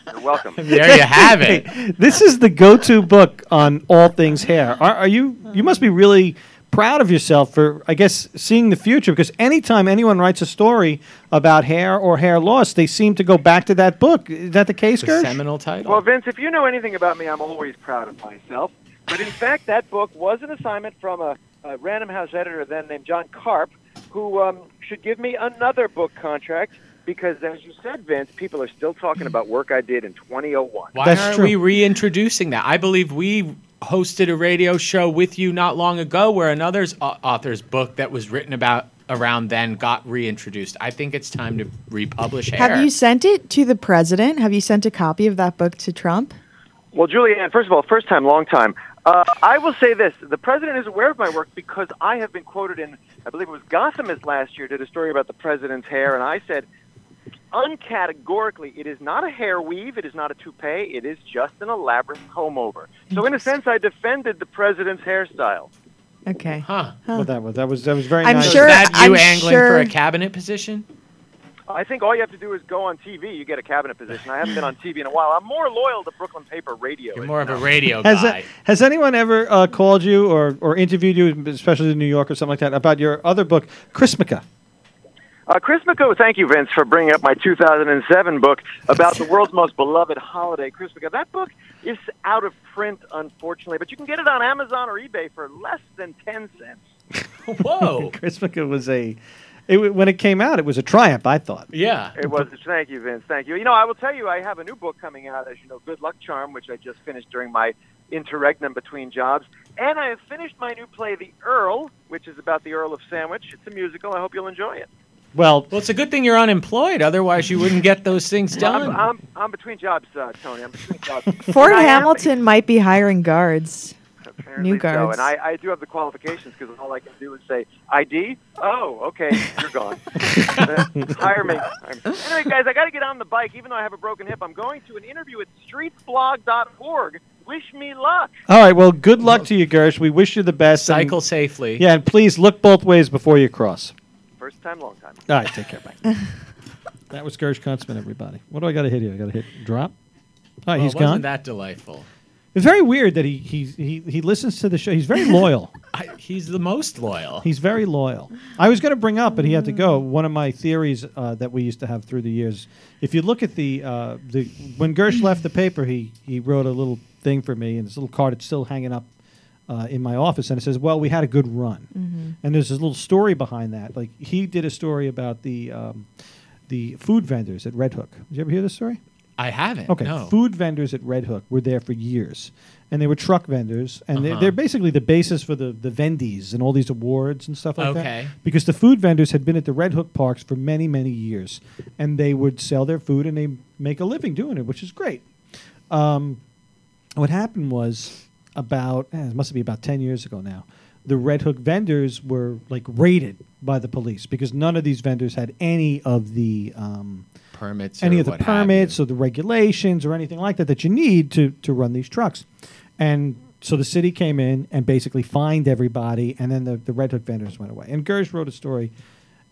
You're welcome. There you have it. this is the go to book on all things hair. Are, are you? You must be really proud of yourself for, I guess, seeing the future. Because anytime anyone writes a story about hair or hair loss, they seem to go back to that book. Is that the case, The Gersh? seminal title. Well, Vince, if you know anything about me, I'm always proud of myself. But in fact, that book was an assignment from a, a Random House editor then named Jon Karp, who um, should give me another book contract because, as you said, Vince, people are still talking about work I did in 2001. Why That's aren't true. we reintroducing that? I believe we hosted a radio show with you not long ago where another author's book that was written about around then got reintroduced. I think it's time to republish Hair. Have you sent it to the president? Have you sent a copy of that book to Trump? Well, Julianne, first of all, first time, long time. Uh, I will say this: the president is aware of my work because I have been quoted in, I believe it was Gothamist last year, did a story about the president's hair, and I said, uncategorically, it is not a hair weave, it is not a toupee, it is just an elaborate comb over. So, in a sense, I defended the president's hairstyle. Okay. Huh. Well, that was that was that was very I'm nice. Sure- is that you I'm angling for a cabinet position? I think all you have to do is go on TV, you get a cabinet position. I haven't been on TV in a while. I'm more loyal to Brooklyn Paper Radio. You're more you of a know. radio Has, guy. uh, has anyone ever uh, called you or, or interviewed you, especially in New York or something like that, about your other book, Chrismukkah? Uh, Chrismukkah, thank you, Vince, for bringing up my 2007 book about the world's most beloved holiday, Chris Christmas. That book is out of print, unfortunately, but you can get it on Amazon or eBay for less than 10 cents. Whoa. Chrismukkah was a, it, when it came out, it was a triumph, I thought. yeah. It was. Thank you, Vince. Thank you. You know, I will tell you, I have a new book coming out, as you know, Good Luck Charm, which I just finished during my interregnum between jobs. And I have finished my new play, The Earl, which is about the Earl of Sandwich. It's a musical. I hope you'll enjoy it. Well, Well, it's a good thing you're unemployed. Otherwise, you wouldn't get those things done. I'm, I'm, I'm between jobs, uh, Tony. I'm between jobs. Fort And I am- Hamilton might be hiring guards. Apparently New so. guards. And I, I do have the qualifications because all I can do is say ID. Oh, okay, you're gone. Hire me. Anyway, guys, I got to get on the bike. Even though I have a broken hip, I'm going to an interview at streetsblog.org. Wish me luck. All right. Well, good luck to you, Gersh. We wish you the best. and- Cycle safely. yeah, and please look both ways before you cross. First time, long time. All right. Take care. Bye. that was Gersh Kuntzman, everybody. What do I got to hit here? I got to hit drop. All right, Well, he's wasn't gone. that delightful? It's very weird that he, he he he listens to the show. He's very loyal. I, he's the most loyal. He's very loyal. I was going to bring up, but he had to go. One of my theories uh, that we used to have through the years. If you look at the uh, the when Gersh left the paper, he he wrote a little thing for me, and this little card. It's still hanging up uh, in my office, and it says, "Well, we had a good run." And there's this little story behind that. Like he did a story about the um, the food vendors at Red Hook. Did you ever hear this story? I haven't. Okay, No. food vendors at Red Hook were there for years, and they were truck vendors, and they're, Uh-huh. they're basically the basis for the the Vendies and all these awards and stuff like Okay. that. Because the food vendors had been at the Red Hook parks for many many years, and they would sell their food and they make a living doing it, which is great. Um, what happened was about eh, it must be about 10 years ago now the red hook vendors were like raided by the police because none of these vendors had any of the um, permits. any or of the permits or the regulations or anything like that that you need to to run these trucks and so the city came in and basically fined everybody and then the, the red hook vendors went away and gersh wrote a story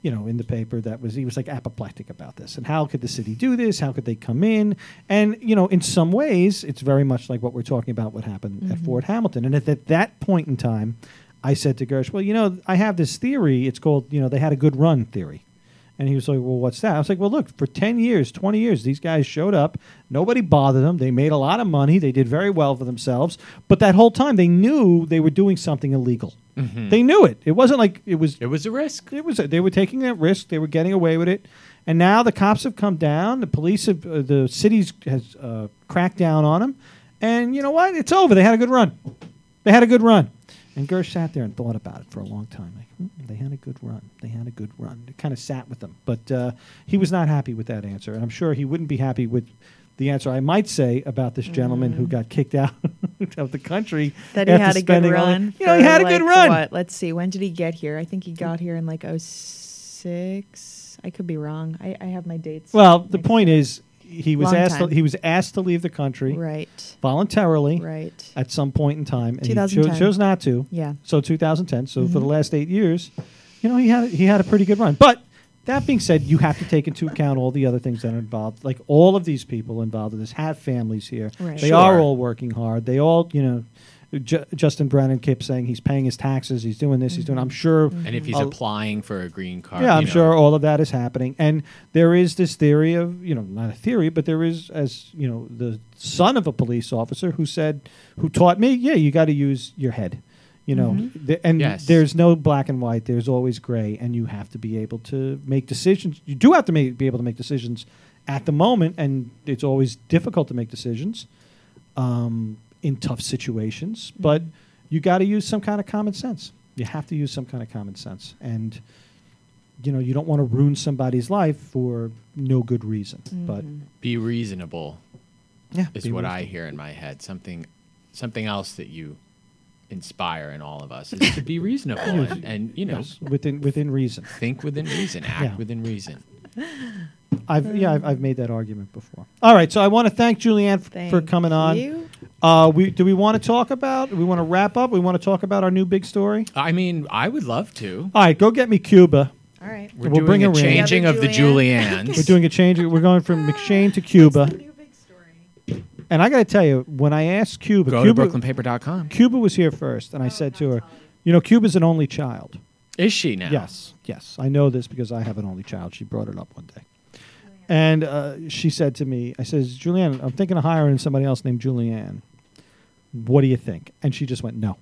you know in the paper that was he was like apoplectic about this and how could the city do this how could they come in and you know in some ways it's very much like what we're talking about what happened at mm-hmm. fort hamilton and at, at that point in time i said to gersh well you know i have this theory it's called you know they had a good run theory and he was like, Well, what's that? I was like, Well, look, for 10 years, 20 years, these guys showed up. Nobody bothered them. They made a lot of money. They did very well for themselves. But that whole time, they knew they were doing something illegal. They knew it. It wasn't like it was, It was a risk. it was, they were taking that risk. They were getting away with it. And now the cops have come down. The police have, uh, the cities has uh, cracked down on them. And you know what? It's over. They had a good run. They had a good run. And Gersh sat there and thought about it for a long time. Like, "Hmm, they had a good run. They had a good run. It kind of sat with them. But uh, he was not happy with that answer. And I'm sure he wouldn't be happy with the answer I might say about this gentleman who got kicked out of the country. Mm. That he had a good run. You know, he had a good run. What? Let's see. When did he get here? I think he got here in like 06. I could be wrong. I, I have my dates. Well, the point is, he was Long asked. To, he was asked to leave the country Right. voluntarily Right. at some point in time, and he chose, 2010. chose not to. Yeah. So 2010. So for the Mhm. last eight years, you know, he had he had a pretty good run. But that being said, you have to take into account all the other things that are involved. Like all of these people involved in this have families here. Right. They are all working hard. They all, you know. Ju- Justin Brannan kept saying he's paying his taxes. He's doing this. He's doing. I'm mm-hmm. sure. Mm-hmm. And if he's I'll- applying for a green card, yeah, I'm know, sure all of that is happening. And there is this theory of, you know, not a theory, but there is, as, you know, the son of a police officer who said, who taught me, yeah, you got to use your head. You know, Mm-hmm. th- and Yes. there's no black and white. There's always gray, and you have to be able to make decisions. You do have to make, be able to make decisions at the moment, and it's always difficult to make decisions um, in tough situations. But you got to use some kind of common sense. You have to use some kind of common sense, and you know you don't want to ruin somebody's life for no good reason. But be reasonable yeah, is be what I hear in my head. Something, something else that you inspire in all of us is to be reasonable and, and you know Yes, within within reason. think within reason, act Yeah. within reason. I've yeah I've, I've made that argument before. All right, so I want to thank Julianne f- for coming on. you. Uh, we do we want to talk about? We want to wrap up? We want to talk about our new big story. I mean, I would love to. All right, go get me Cuba. All right. We're We'll doing bring a her in. changing of the Julianne. Juliannes. We're doing a change. We're going from McShane to Cuba. And I got to tell you, when I asked Cuba, Go to Cuba, brooklynpaper.com. Cuba was here first, and I said to her, "You know, Cuba's an only child." Is she now? Yes, yes, I know this because I have an only child. She brought it up one day, and uh, she said to me, "I says, Julianne, I'm thinking of hiring somebody else named Julianne. What do you think?" And she just went, "No."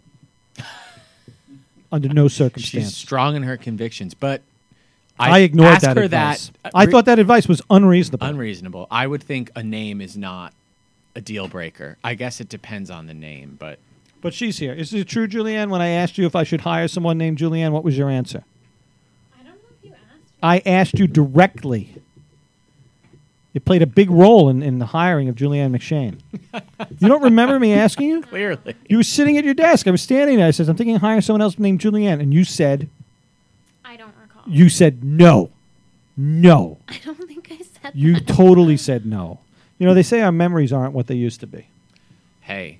Under no She's circumstance. strong in her convictions, but I, ignored ask that her advice. that. I re- thought that advice was unreasonable. unreasonable. I would think a name is not a deal breaker. I guess it depends on the name, but but she's here. Is it true, Julianne? When I asked you if I should hire someone named Julianne, what was your answer? I don't know if you asked. I asked you directly. It played a big role in, in the hiring of Julianne McShane. you don't remember me asking you? Clearly. You were sitting at your desk. I was standing there. I said, I'm thinking of hiring someone else named Julianne. And you said, I don't recall. you said no. No. I don't think I said You that. totally said no. You know, they say our memories aren't what they used to be. Hey,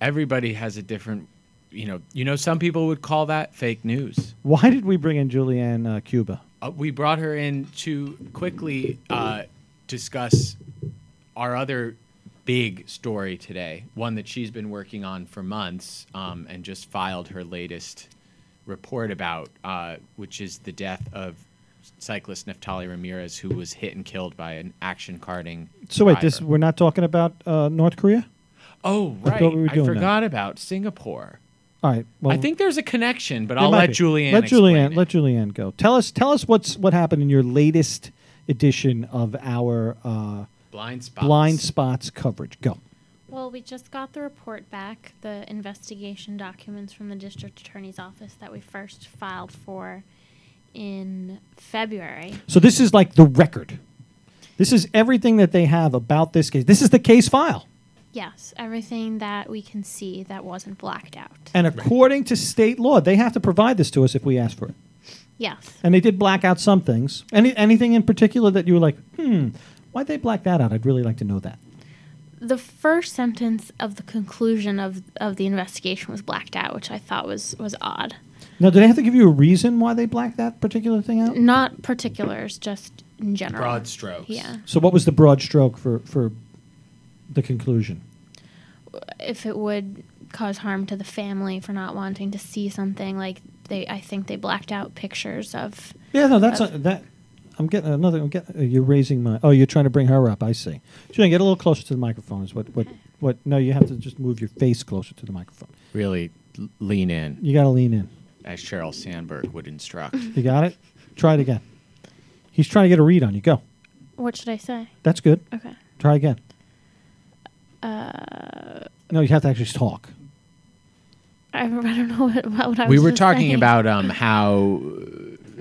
everybody has a different. You know, you know, some people would call that fake news. Why did we bring in Julianne uh, Cuba? Uh, we brought her in to quickly uh, discuss our other big story today, one that she's been working on for months um, and just filed her latest report about, uh, which is the death of cyclist Neftali Ramirez, who was hit and killed by an Action Carting. So wait, this we're not talking about uh, North Korea. Oh, right. thought we I doing that. forgot about Singapore. All right. Well, I think there's a connection, but I'll let be. Julianne. Let explain Julianne. it. Let Julianne go. Tell us. Tell us what's what happened in your latest edition of our uh, blind spots. blind spots coverage. Go. Well, we just got the report back, the investigation documents from the district attorney's office that we first filed for in February. So this is like the record. This is everything that they have about this case. This is the case file. Yes, everything that we can see that wasn't blacked out. And according to state law, they have to provide this to us if we ask for it. Yes. And they did black out some things. Any anything in particular that you were like, hmm, why'd they black that out? I'd really like to know that. The first sentence of the conclusion of, of the investigation was blacked out, which I thought was, was odd. Now, do they have to give you a reason why they blacked that particular thing out? Not particulars, just in general. Broad strokes. Yeah. So, what was the broad stroke for for the conclusion? if it would cause harm to the family for not wanting to see something like they i think they blacked out pictures of Yeah, no, that's Of- a, that. I'm getting another. I'm getting, uh, you're raising my. Oh, you're trying to bring her up. I see. Julian, get a little closer to the microphone. Is what what what? No, you have to just move your face closer to the microphone. Really l- lean in, You got to lean in. As Sheryl Sandberg would instruct. You got it. Try it again. He's trying to get a read on you. Go. what should i say That's good. okay Try again. uh No, you have to actually talk. i, I don't know what, what I we was were just talking saying. about um, how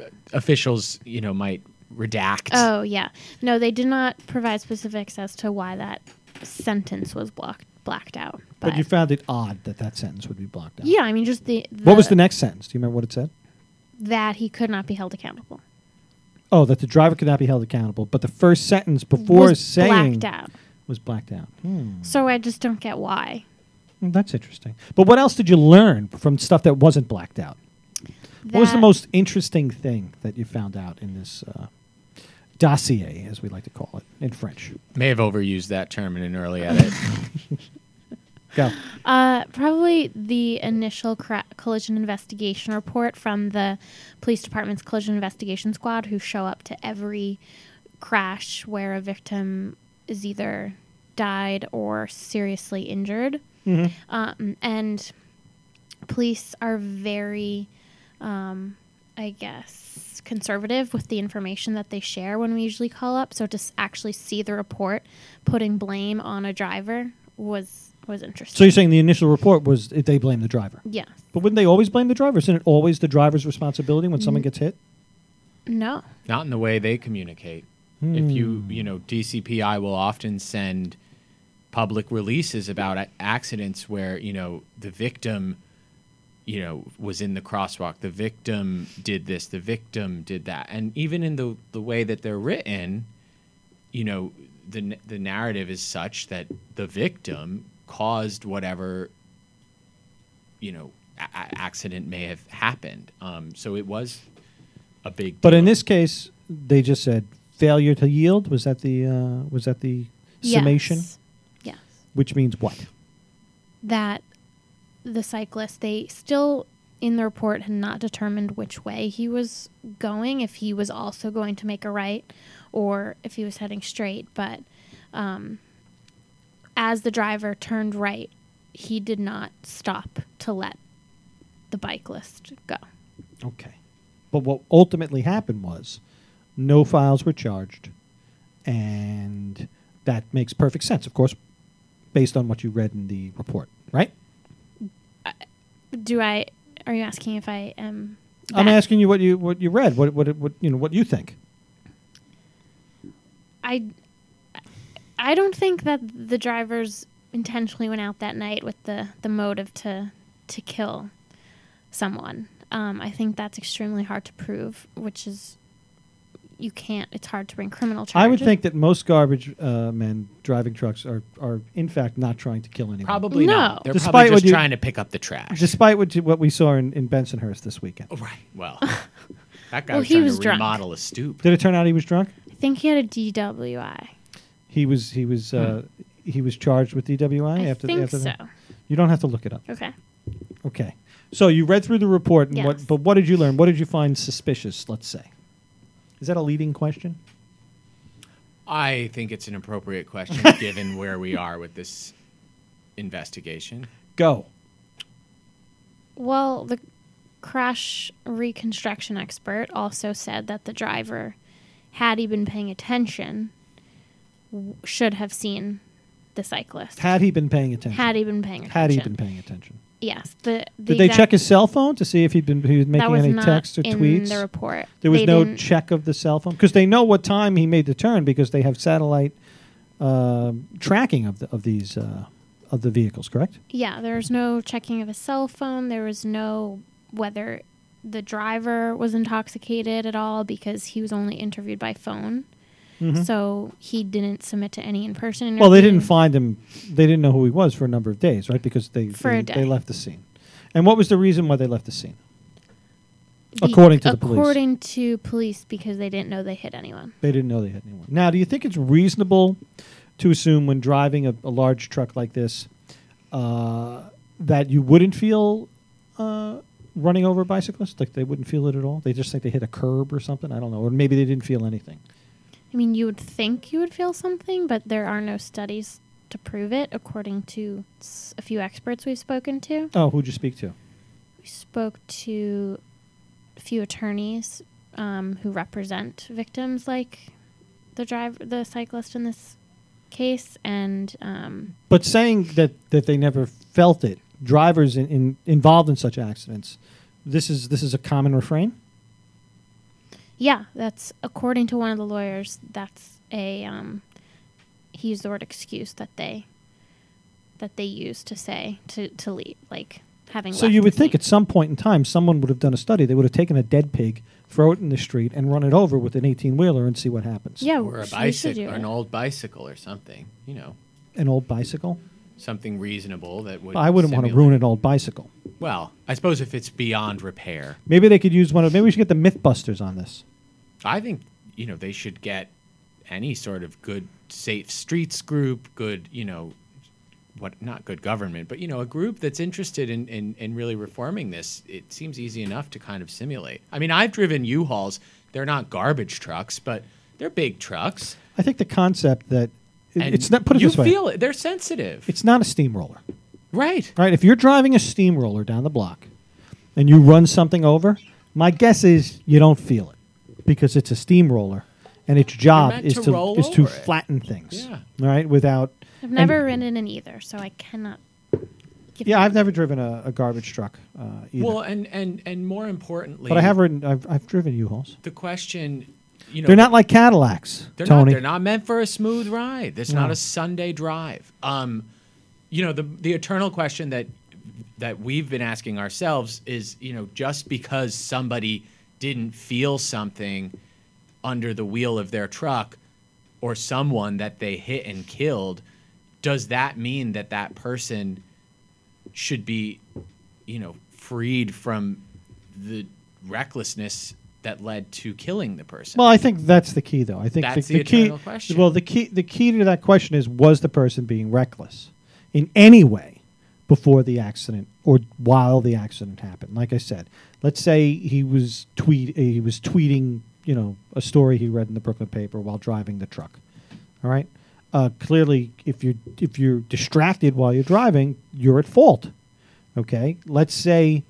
uh, officials, you know, might redact. oh yeah no they did not provide specifics as to why that sentence was blocked blacked out But, but, you found it odd that that sentence would be blocked out. yeah i mean just the, What was the next sentence? Do you remember what it said? that he could not be held accountable Oh, that the driver could not be held accountable. But the first sentence before was saying blacked out was blacked out. Hmm. so i just don't get why Hmm, That's interesting. But what else did you learn from stuff that wasn't blacked out? What was the most interesting thing that you found out in this uh, dossier, as we like to call it in French? May have overused that term in an early edit. Go. Uh, probably the initial cra- collision investigation report from the police department's collision investigation squad, who show up to every crash where a victim is either died or seriously injured. Um, and police are very, um, I guess, conservative with the information that they share when we usually call up. So to s- actually see the report putting blame on a driver was was interesting. So you're saying the initial report was that they blame the driver, yeah. but wouldn't they always blame the driver? Isn't it always the driver's responsibility when someone mm-hmm. gets hit? No. Not in the way they communicate. If you, hmm. you know, DCPI will often send public releases about a- accidents where, you know, the victim, you know, was in the crosswalk. The victim did this, the victim did that. And even in the, the way that they're written, you know, the, the narrative is such that the victim caused whatever, you know, a- a- accident may have happened. Um, so it was a big But in this case, they just said failure to yield. Was that the uh, was that the summation? Yes. Yes. Which means what? That the cyclist, they still in the report had not determined which way he was going, if he was also going to make a right or if he was heading straight. But um, as the driver turned right, he did not stop to let the bike list go. Okay. But what ultimately happened was no files were charged, and that makes perfect sense, of course, based on what you read in the report, right? Do I? Are you asking if I am? I'm asking you what you what you read, what what what you know what you think. I I don't think that the drivers intentionally went out that night with the the motive to to kill someone. Um, I think that's extremely hard to prove, which is you can't. It's hard to bring criminal charges. I would think that most garbage uh, men driving trucks are, are in fact not trying to kill anyone. Probably No. not. They're Despite probably what just you- trying to pick up the trash. Despite what, you, what we saw in, in Bensonhurst this weekend. Oh, right. Well, that guy Well, was he trying was to drunk. remodel a stoop. Did it turn out he was drunk? I think he had a DWI. He was he was uh, he was charged with DWI I after think after so. that? You don't have to look it up. Okay. Okay. So you read through the report, and Yes. what? But what did you learn? What did you find suspicious? Let's say. Is that a leading question? I think it's an appropriate question given where we are with this investigation. Go. Well, the crash reconstruction expert also said that the driver, had he been paying attention, w- should have seen the cyclist. Had he been paying attention? Had he been paying attention? Had he been paying attention? Yes. The, the Did they check his cell phone to see if he'd been he was making was any texts or in tweets? the report. There was They no check of the cell phone because they know what time he made the turn because they have satellite um tracking of the, of these uh, of the vehicles. Correct? Yeah, there was no checking of a cell phone. There was no whether the driver was intoxicated at all because he was only interviewed by phone. So he didn't submit to any in-person interview. Mm-hmm. Well, they didn't find him. They didn't know who he was for a number of days, right? Because they they, they left the scene. And what was the reason why they left the scene? Be- according to the police. According to police, because they didn't know they hit anyone. They didn't know they hit anyone. Now, do you think it's reasonable to assume when driving a, a large truck like this uh, that you wouldn't feel uh, running over a bicyclist? Like they wouldn't feel it at all? They just think they hit a curb or something? I don't know. Or maybe they didn't feel anything. I mean, you would think you would feel something, but there are no studies to prove it, according to a few experts we've spoken to. Oh, who'd you speak to? We spoke to a few attorneys um, who represent victims like the driver, the cyclist in this case, and um, But saying that, that they never felt it, drivers in, in, involved in such accidents, this is this is a common refrain. Yeah, that's according to one of the lawyers. That's a um, he used the word excuse that they that they use to say to to leave, like having. So left you would think scene. at some point in time someone would have done a study. They would have taken a dead pig, throw it in the street, and run it over with an eighteen wheeler and see what happens. yeah, Or a we should bicycle, do or an old bicycle or something. You know, An old bicycle. Something reasonable that would. I wouldn't want to simulate- ruin an old bicycle. Well, I suppose if it's beyond repair, Maybe they could use one of. Maybe we should get the MythBusters on this. I think you know they should get any sort of good safe streets group, good you know, what not good government, but you know a group that's interested in in, in really reforming this. It seems easy enough to kind of simulate. I mean, I've driven U-Hauls. They're not garbage trucks, but they're big trucks. I think the concept that And it's not. Put it you this way. feel it. They're sensitive, It's not a steamroller, right? right? If you're driving a steamroller down the block, and you run something over, my guess is you don't feel it because it's a steamroller, and its job meant is to to, roll is to over it. flatten things. Yeah. All right. Without. I've and- never ridden in either, so I cannot. Give Yeah, I've never driven a, a garbage truck uh, either. Well, and and and more importantly, but I have ridden. I've, I've driven U-Hauls. the question. You know, They're not like Cadillacs, They're Tony. not. They're not meant for a smooth ride. It's not a Sunday drive. Um, you know, the the eternal question that that we've been asking ourselves is, you know, just because somebody didn't feel something under the wheel of their truck or someone that they hit and killed, does that mean that that person should be, you know, freed from the recklessness that led to killing the person? Well, I think that's the key, though. I think That's the, the key. eternal question. Well, the key the key to that question is: was the person being reckless in any way before the accident or while the accident happened? Like I said, let's say he was tweet he was tweeting, you know, a story he read in the Brooklyn paper while driving the truck. All right. Uh, clearly, if you're if you're distracted while you're driving, you're at fault. Okay. Let's say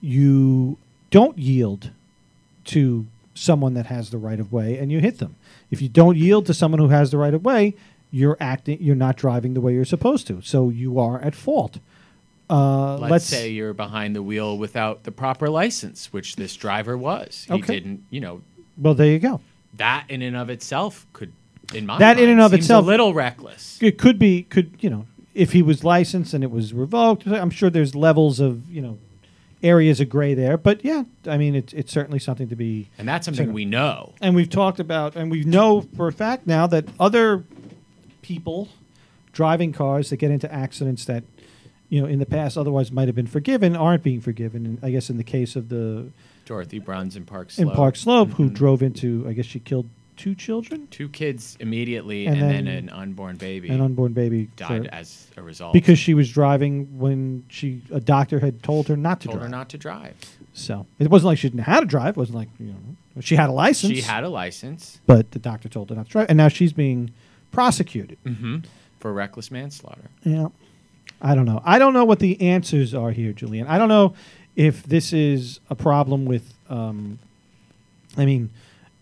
you don't yield to someone that has the right of way and you hit them. If you don't yield to someone who has the right of way, you're acting you're not driving the way you're supposed to. So you are at fault. Uh, let's, let's, say you're behind the wheel without the proper license, which this driver was. He Okay. didn't, you know, well there you go. that in and of itself could in my That in and of seems itself- a little reckless. it could be could you know if he was licensed and it was revoked i'm sure there's levels of you know areas of gray there but yeah i mean it's, it's certainly something to be And that's something we know. and we've talked about and we know for a fact now that other people driving cars that get into accidents that you know in the past otherwise might have been forgiven aren't being forgiven and i guess in the case of the Dorothy Bruns in Park in Slope. park slope who Mhm. drove into i guess she killed two children Two kids immediately, And and, then, then an unborn baby an unborn baby died for- as a result. because she was driving when she a doctor had told her not to told drive. her not to drive. So it wasn't like she didn't know how to drive. It wasn't like you know she had a license. She had a license but the doctor told her not to drive, and now she's being prosecuted. hmm for reckless manslaughter. Yeah, I don't know. I don't know what the answers are here, Julian. I don't know if this is a problem with. Um, I mean,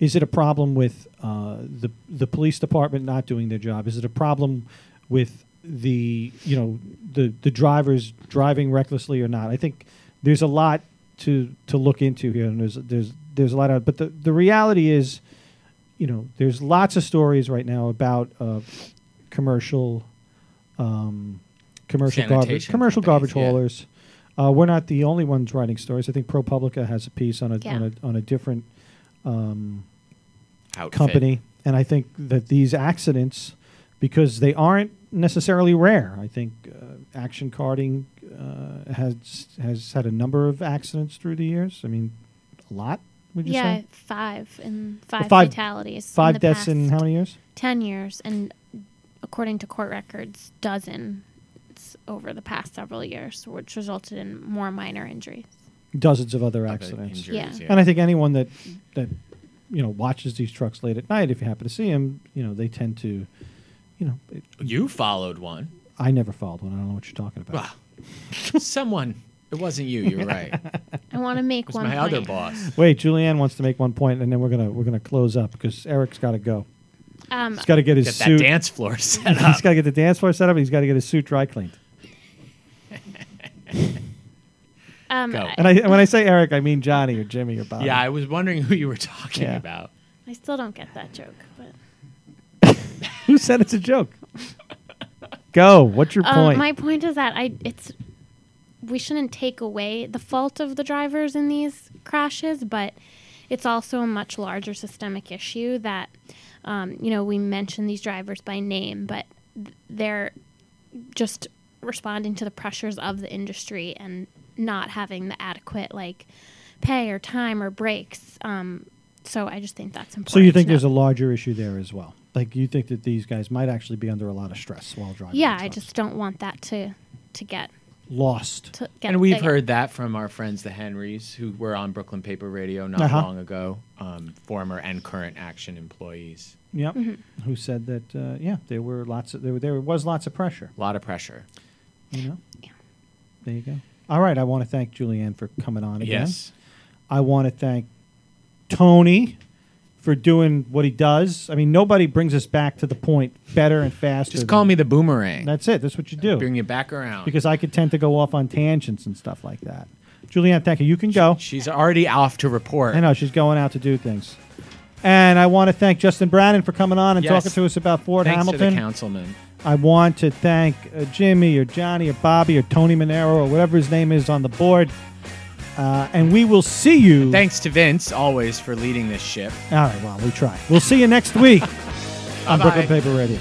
is it a problem with uh, the the police department not doing their job? Is it a problem with the you know the the drivers driving recklessly or not? I think there's a lot to to look into here, and there's there's there's a lot of. But the the reality is, you know, there's lots of stories right now about uh, commercial. Um, commercial garbage commercial garbage yeah. haulers uh, we're not the only ones writing stories. I think ProPublica has a piece on a Yeah. on a on a different um, Outfit. company, and I think that these accidents, because they aren't necessarily rare, I think uh, Action Carting uh, has has had a number of accidents through the years. I mean, a lot. Would you yeah, say five and five, five- fatalities. five in the deaths past in how many years? ten years, and according to court records, dozen over the past several years, which resulted in more minor injuries. Dozens of other Other accidents. injuries, Yeah. And I think anyone that that you know watches these trucks late at night, if you happen to see them, you know they tend to, you know, it, You followed one. I never followed one. I don't know what you're talking about. Wow. Someone. It wasn't you. You're right. I want to make was one my point. other boss. Wait, Julianne wants to make one point, and then we're gonna we're gonna close up because Eric's got to go. Um, He's got to get his Get that suit. dance floor set he's up. got to get the dance floor set up. He's got to get his suit dry cleaned. um, Go. And I when I say Eric, I mean Johnny or Jimmy or Bob. Yeah, I was wondering who you were talking Yeah. about. I still don't get that joke, but Who said it's a joke? Go. What's your Um, point? my point is that I it's we shouldn't take away the fault of the drivers in these crashes, but it's also a much larger systemic issue that um, you know we mention these drivers by name, but th- they're just responding to the pressures of the industry and not having the adequate like pay or time or breaks. Um, so I just think that's important. so you think there's a larger issue there as well? Like you think that these guys might actually be under a lot of stress while driving? yeah? I just don't want that to to get lost. to get. And we've get- heard that from our friends, the Henrys, who were on Brooklyn Paper Radio not Uh-huh. long ago, um, former and current Action employees. Yep. Mm-hmm. Who said that? Uh, yeah, there were lots of there, there was lots of pressure. A lot of pressure. You know. Yeah. There you go. All right. I want to thank Julianne for coming on again. Yes. I want to thank Tony for doing what he does. I mean, nobody brings us back to the point better and faster. Just call than- me the boomerang. That's it. That's what you do. Bring you back around. because I could tend to go off on tangents and stuff like that. Julianne, thank you. You can go. She's already off to report. I know she's going out to do things. And I want to thank Justin Brannan for coming on and Yes. talking to us about Fort Thanks to the Hamilton. councilman. I want to thank uh, Jimmy or Johnny or Bobby or Tony Manero or whatever his name is on the board. Uh, and we will see you. Thanks to Vince, always, for leading this ship. All right, well, we try. We'll see you next week on Brooklyn Paper Radio.